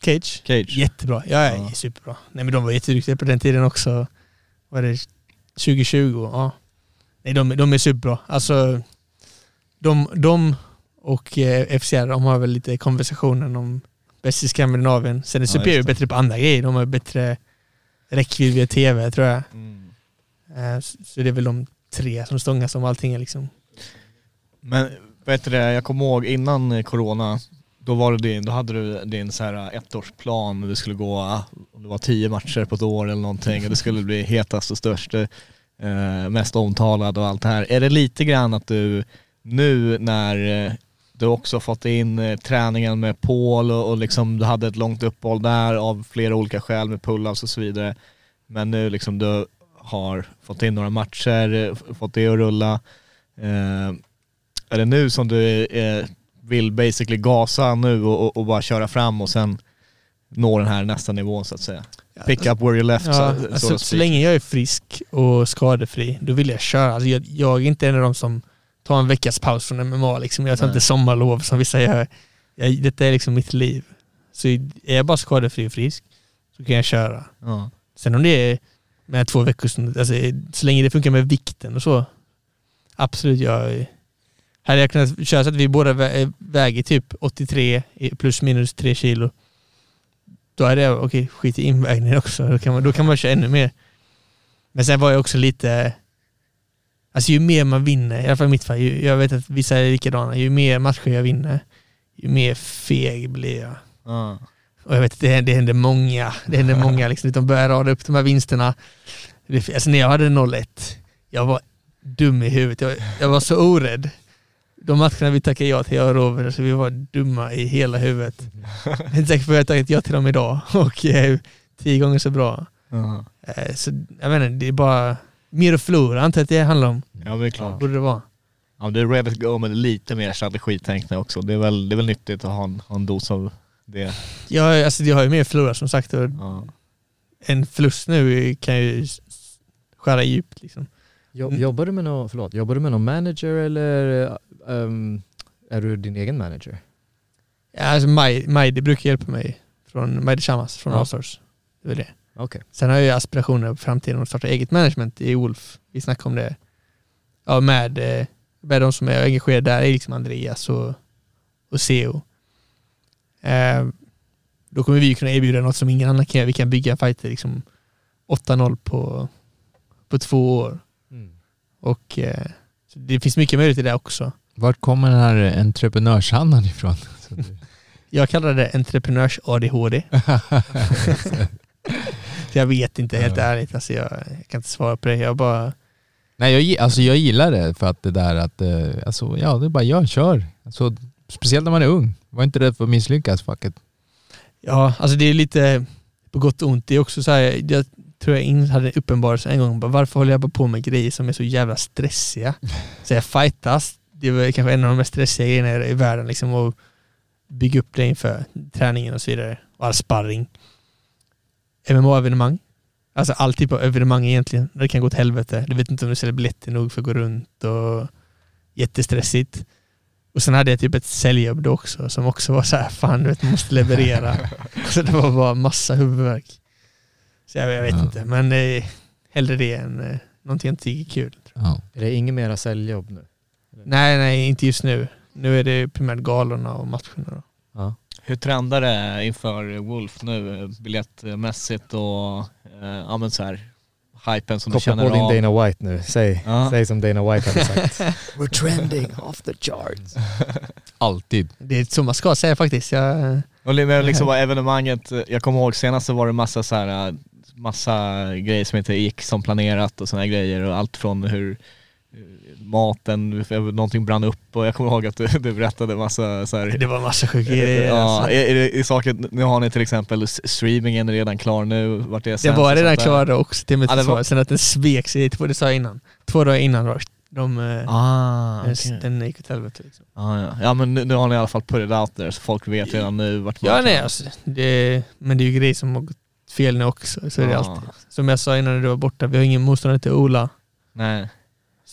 Cage. Cage. Jättebra, ja, ja. Ja. superbra. Nej men de var jätteduktiga på den tiden också. Var det 2020? Ja. Nej de, de är superbra. Alltså de, de och eh, FCR de har väl lite konversationen om bäst i Skandinavien. Sen är Ja, Superior bättre på andra grejer. De har bättre räckvidd via TV tror jag. Mm. Eh, så det är väl de tre som stångas om allting liksom. Men det, jag kommer ihåg innan eh, corona, då, var det din, då hade du din så här eh, ettårsplan och det skulle gå, ah, om det var tio matcher på ett år eller någonting och det skulle bli hetast och störst, eh, mest omtalad och allt det här. Är det lite grann att du nu när du också fått in eh, träningen med Paul och, och liksom du hade ett långt uppehåll där av flera olika skäl med pull-ups och så vidare. Men nu liksom du har fått in några matcher, eh, fått det att rulla. Eh, är det nu som du eh, vill basically gasa nu och, och, och bara köra fram och sen nå den här nästa nivån så att säga? Pick up where you left Ja, så, alltså, så, så länge jag är frisk och skadefri, då vill jag köra. Alltså, jag, jag är inte en av de som tar en veckas paus från MMA. Liksom. Jag tar Nej. inte sommarlov som vissa gör. Jag, detta är liksom mitt liv. Så är jag bara skadefri och frisk så kan jag köra. Ja. Sen om det är med två veckor, alltså, så länge det funkar med vikten och så. Absolut, jag hade jag kunnat köra så att vi båda vä- väger typ 83 i- plus minus 3 kilo. Då är det okej, skit i invägningen också. Då kan, man, då kan man köra ännu mer. Men sen var jag också lite... Alltså ju mer man vinner, i alla fall i mitt fall, ju, jag vet att vissa är likadana, ju mer matcher jag vinner, ju mer feg blir jag. Ja. Och jag vet att det, det händer många, det händer många liksom, de börjar rada upp de här vinsterna. Det, alltså när jag hade 0-1, jag var dum i huvudet, jag, jag var så orädd. De matcherna vi tackade ja till, jag och Robert, alltså vi var dumma i hela huvudet. Jag är inte säker på att jag tagit ja till dem idag och eh, tio gånger så bra. Ja. Eh, så jag vet inte, det är bara mer att förlora, antar jag att det handlar om. ja, det är klart. Borde det vara. Ja, det är ready to go med lite mer strategitänk också. Det är väl, det är väl nyttigt att ha en, ha en dos av det. Jag, alltså, jag har ju mer att förlora som sagt. Ja. en förlust nu kan ju skära djupt. Liksom. Jo, Mm. jobbar, du med någon, förlåt, jobbar du med någon manager eller ehm, är du din egen manager? Ja, alltså Maj, Maj, det brukar hjälpa mig. Från Majde Chamas från Ja. Allstars. Det är det. Okej. Sen har jag ju aspirationer på framtiden att starta eget management i Wolf. Vi snackade om det. Ja, med, eh, med de som är engagerade där är liksom Andreas och, och Seo. Eh, Då kommer vi kunna erbjuda något som ingen annan kan göra. Vi kan bygga fighter liksom 8-0 på, på två år. Mm. Och eh, det finns mycket möjlighet i det också. Vart kommer den här entreprenörsandan ifrån? Jag kallar det entreprenörs-ADHD. Så jag vet inte helt Ja. ärligt. Alltså jag, jag kan inte svara på det. Jag bara... Nej jag, alltså jag gillar det för att det där att, eh, alltså ja det är bara gör, kör. Alltså, speciellt när man är ung. Var inte rädd för att misslyckas, fuck it. Ja, alltså det är lite på gott och ont. Det är också så här, jag tror jag hade uppenbarelse en gång. Bara, varför håller jag bara på med grejer som är så jävla stressiga? Så jag fightas. Det var kanske en av de mest stressiga grejerna i världen. Liksom, att bygga upp det inför träningen och så vidare. Och all sparring. MMA-evenemang. Alltså all typ av evenemang egentligen. Det kan gå åt helvete. Du vet inte om du säljer biljetter nog för att gå runt och jättestressigt. Och sen hade jag typ ett säljjobb då också som också var så här, fan du vet, man måste leverera. så det var bara massa huvudvärk. Så jag, jag vet Ja. inte, men eh, hellre det än eh, någonting jag inte tycker är kul. Ja. Är det inget mera säljjobb nu? Nej, nej, inte just nu. Nu är det primärt galorna och matcherna. Då. Hur trendar det inför Wolf nu biljettmässigt och eh, ja men så här hypen som du Koppla känner på din av? Dana White nu. Säg, Ja. säg som Dana White hade sagt. We're trending off the charts. Alltid. Det är så man ska säga faktiskt. Jag, Och liksom var evenemanget, jag kommer ihåg senast så var det massa så här, eh, massa grejer som inte gick som planerat och sådana grejer och allt från hur maten, någonting brann upp och jag kommer ihåg att du, du berättade massa så här, det var massa sjuka grejer. Ja, alltså. är, är det i saken, nu har ni till exempel streamingen är redan klar nu, vart är Det sen var och redan klar då också till mitt Ja, det försvar. var- Sen att den svek sig, det var det sa jag innan. Två dagar innan då, de, eh, Ah, den, okej. den gick åt helvete. Liksom. ah, ja. ja men nu, nu har ni i alla fall put it out there så folk vet redan nu vart man Ja, nej, alltså, det, men det är ju grejer som har gått fel nu också. Så är det Ja. alltid. Som jag sa innan du var borta, vi har ingen motståndare till Ola. Nej.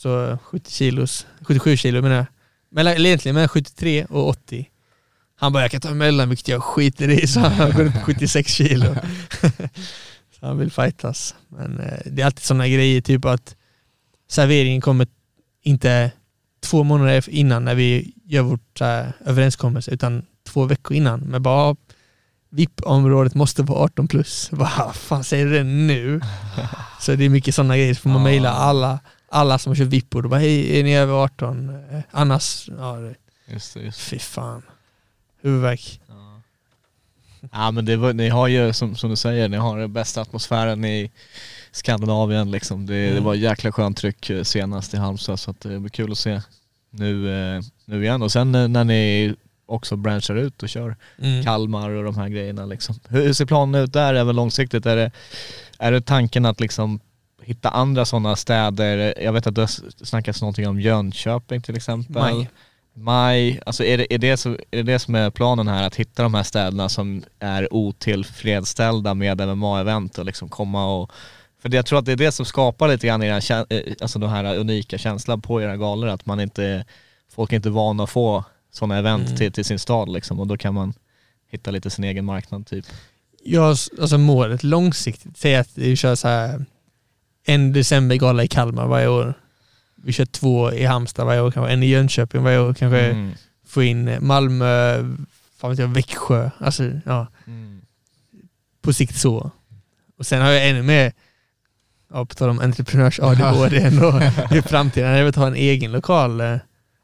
Så 70 kilos, 77 kilo menar jag. Mellan, eller egentligen mellan 73 och 80. Han bara, jag kan ta emellan vilket jag skiter i, så han går upp på 76 kilo. så han vill fightas. Men eh, det är alltid sådana grejer, typ att serveringen kommer inte två månader innan när vi gör vårt här, överenskommelse, utan två veckor innan. Men bara VIP-området måste vara 18 plus. Vad fan säger du det nu? Så det är mycket sådana grejer, så får man mejla alla, alla som köpt VIP-bord och bara hej, är ni över 18? Eh, Annars, ja, det- Just det, just det. fy fan. Huvudvärk. Ja. ja men det var, ni har ju som, som du säger, ni har den bästa atmosfären i Skandinavien liksom. Det, det Mm. var jäkla skönt tryck eh, senast i Halmstad så att det blir kul att se nu, eh, nu igen. Och sen eh, när ni också branchar ut och kör Mm. Kalmar och de här grejerna liksom. Hur, hur ser planen ut där även långsiktigt? Är det, är det tanken att liksom hitta andra sådana städer? Jag vet att det har snackats någonting om Jönköping till exempel. Maj. Maj, alltså är det, är, det så, är det det som är planen här? Att hitta de här städerna som är otillfredsställda med MMA-event och liksom komma och för jag tror att det är det som skapar lite grann era, eh, alltså den här unika känslan på era galor, att man inte, folk är inte vana att få sådana event Mm. till, till sin stad liksom och då kan man hitta lite sin egen marknad typ. Jag, alltså målet långsiktigt, säg att vi kör så här en decembergala i Kalmar varje år. Vi kör två i Halmstad varje år, kanske en i Jönköping varje år, kanske Mm. få in Malmö, fan vet jag, Växjö. Alltså, ja, Mm. på sikt så. Och sen har jag ännu mer, ja, på tal om entreprenörs-ADHD i framtiden. Jag vill ha en egen lokal, eh,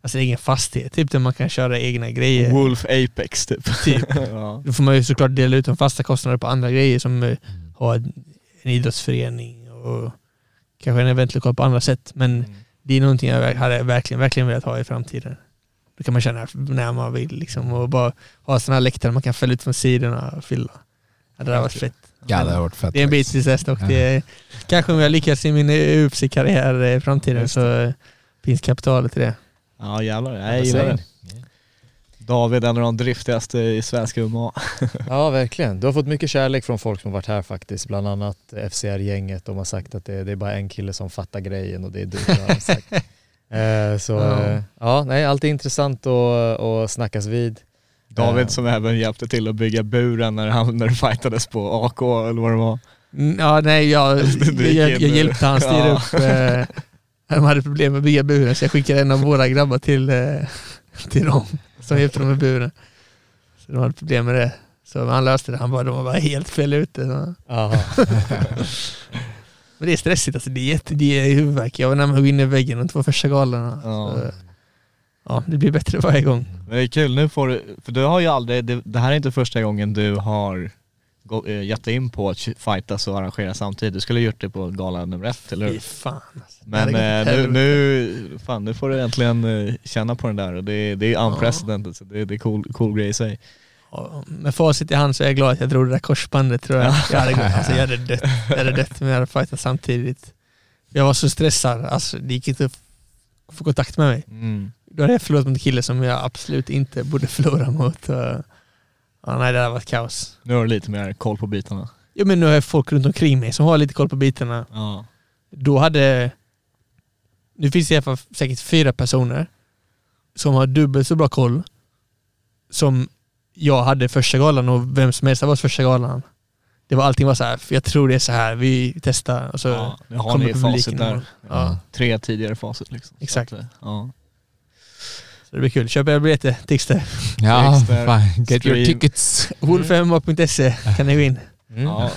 alltså egen fastighet, typ där man kan köra egna grejer. Wolf Apex typ. Typ. ja. Då får man ju såklart dela ut de fasta kostnaderna på andra grejer som eh, ha en, en idrottsförening och kanske en eventlokal på andra sätt. Men Mm. det är någonting jag hade verkligen, verkligen velat ha i framtiden. Då kan man känna när man vill liksom och bara ha sådana här läktare man kan fälla ut från sidorna och fylla. Ja, det hade varit fett. Ja det har varit fett. Det är en bit till dess och det är, kanske om jag lyckas i min UFC-karriär i framtiden så finns kapitalet till det. Ja jävlar, jag gillar det. David, en av de driftigaste i svensk MMA. Ja, verkligen. Du har fått mycket kärlek från folk som varit här faktiskt. Bland annat FCR-gänget. De har sagt att det, det är bara en kille som fattar grejen och det är du. Eh, så Ja. ja. ja, nej, alltid intressant att, att snackas vid. David Eh, som även hjälpte till att bygga buren när, han, när du fightades på AK eller vad det var. Mm, Ja, nej, jag, jag, jag, hjälpte han styra Ja. upp. Eh, de hade problem med att bygga buren så jag skickade en av våra grabbar till, eh, till dem som hjälpte dem med buren. Så de hade problem med det. Så han löste det. Han bara, de var bara helt fel ute. Men det är stressigt alltså. Det är, jätte, det är huvudvärk. Jag var närmare att gå in i väggen de två första galorna. Ja. Så, ja, det blir bättre varje gång. Men det är kul, nu får du, för du har ju aldrig, det, det här är inte första gången du har gå- eh, gett dig in på att fightas och arrangera samtidigt. Du skulle ha gjort det på gala nummer ett, eller hur? fan. Alltså. Men eh, nu, nu, fan, nu får du äntligen eh, känna på den där och det, det är unprecedented, så det, det är cool, cool grej i sig. Ja, Med facit i hand så är jag glad att jag drog det där korsbandet tror jag. Jag hade, gått, alltså, jag hade dött. Jag hade dött men jag hade fightat samtidigt. Jag var så stressad, alltså det gick inte att få kontakt med mig. Mm. Då hade jag förlorat mot en kille som jag absolut inte borde förlora mot. Ja, nej, det hade varit kaos. Nu har du lite mer koll på bitarna. Jo men nu har jag folk runt omkring mig som har lite koll på bitarna. Ja. Då hade... Nu finns det i alla fall säkert fyra personer som har dubbelt så bra koll som jag hade första galan och vem som helst har varit första galan. Det var allting var så här, för jag tror det är så här, vi testar och så ja, nu har kommer ni facit där. Ja, Tre tidigare facit liksom. Exakt. att, eh, ja. Det blir kul. Köp era biljetter, Tixter. Ja, fan. Get your tickets. Wolfmma.se kan ni gå in. Mm. Ja.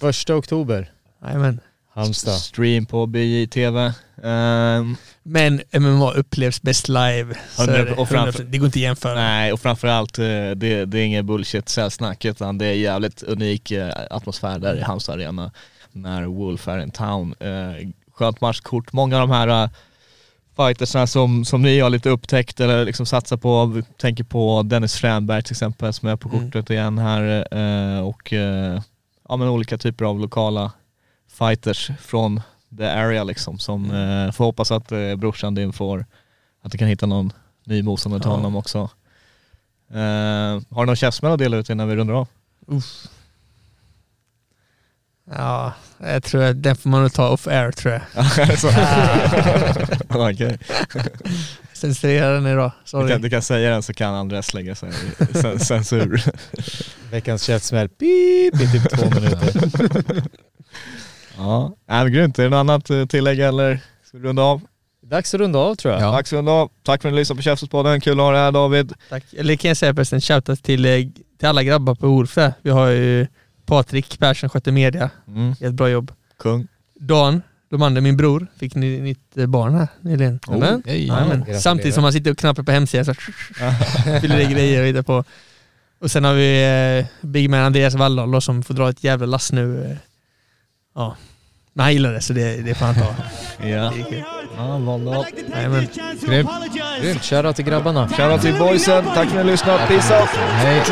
Första oktober, Jajamän. Halmstad. Stream på BJ-TV. Ehm, Men MMA upplevs bäst live. Det, och framför- 100%. det går inte att jämföra. nej, och framförallt eh, det, det är inget bullshit säljsnack utan det är jävligt unik eh, atmosfär där i Halmstad Arena när Wolf är in town. Eh, skönt matchkort. Många av de här fightersna som, som ni har lite upptäckt eller liksom satsar på, vi tänker på Dennis Fränberg till exempel som är på Mm. kortet igen här eh, och eh, ja, men olika typer av lokala fighters från the area liksom som Mm. eh, får hoppas att eh, brorsan din får, att du kan hitta någon ny motståndare till Ja. honom också. Har du någon käftsmäll att dela ut innan vi rundar av? Ja, jag tror att den får man nog ta off air tror jag. Så- Okej. Censurera den idag, Du, sorry. kan, du kan säga den så kan Andreas lägga sig i cen- censur. Veckans käftsmäll, pip i typ två minuter. ja, men grymt. Är det något annat eh, tillägg eller ska vi runda av? Dags att runda av tror jag. Ja. Tack så runda av. Tack för att ni lyssnade på Käftsmällspodden. Kul att ha dig här David. Tack. Eller kan jag säga förresten, shoutout till, eh, till alla grabbar på där. Vi har ju Patrik Persson sköter media, Mm. ett bra jobb. Kung. Dan Lomander, min bror, fick ni, nytt eh, barn här nyligen. Amen. Hej. Jajamän. gratulerar. Samtidigt som han sitter och knappar på hemsidan så fyller i grejer och hittar på. Och sen har vi eh, Big Man Andreas Walldal då, som får dra ett jävla lass nu. Eh, ja. Men han gillar det så det, det får han ta. Ja. Ja, to Grymt. Grymt, shoutout till grabbarna. Shoutout till boysen. Tack för att ni lyssnade. Peace out. Hej.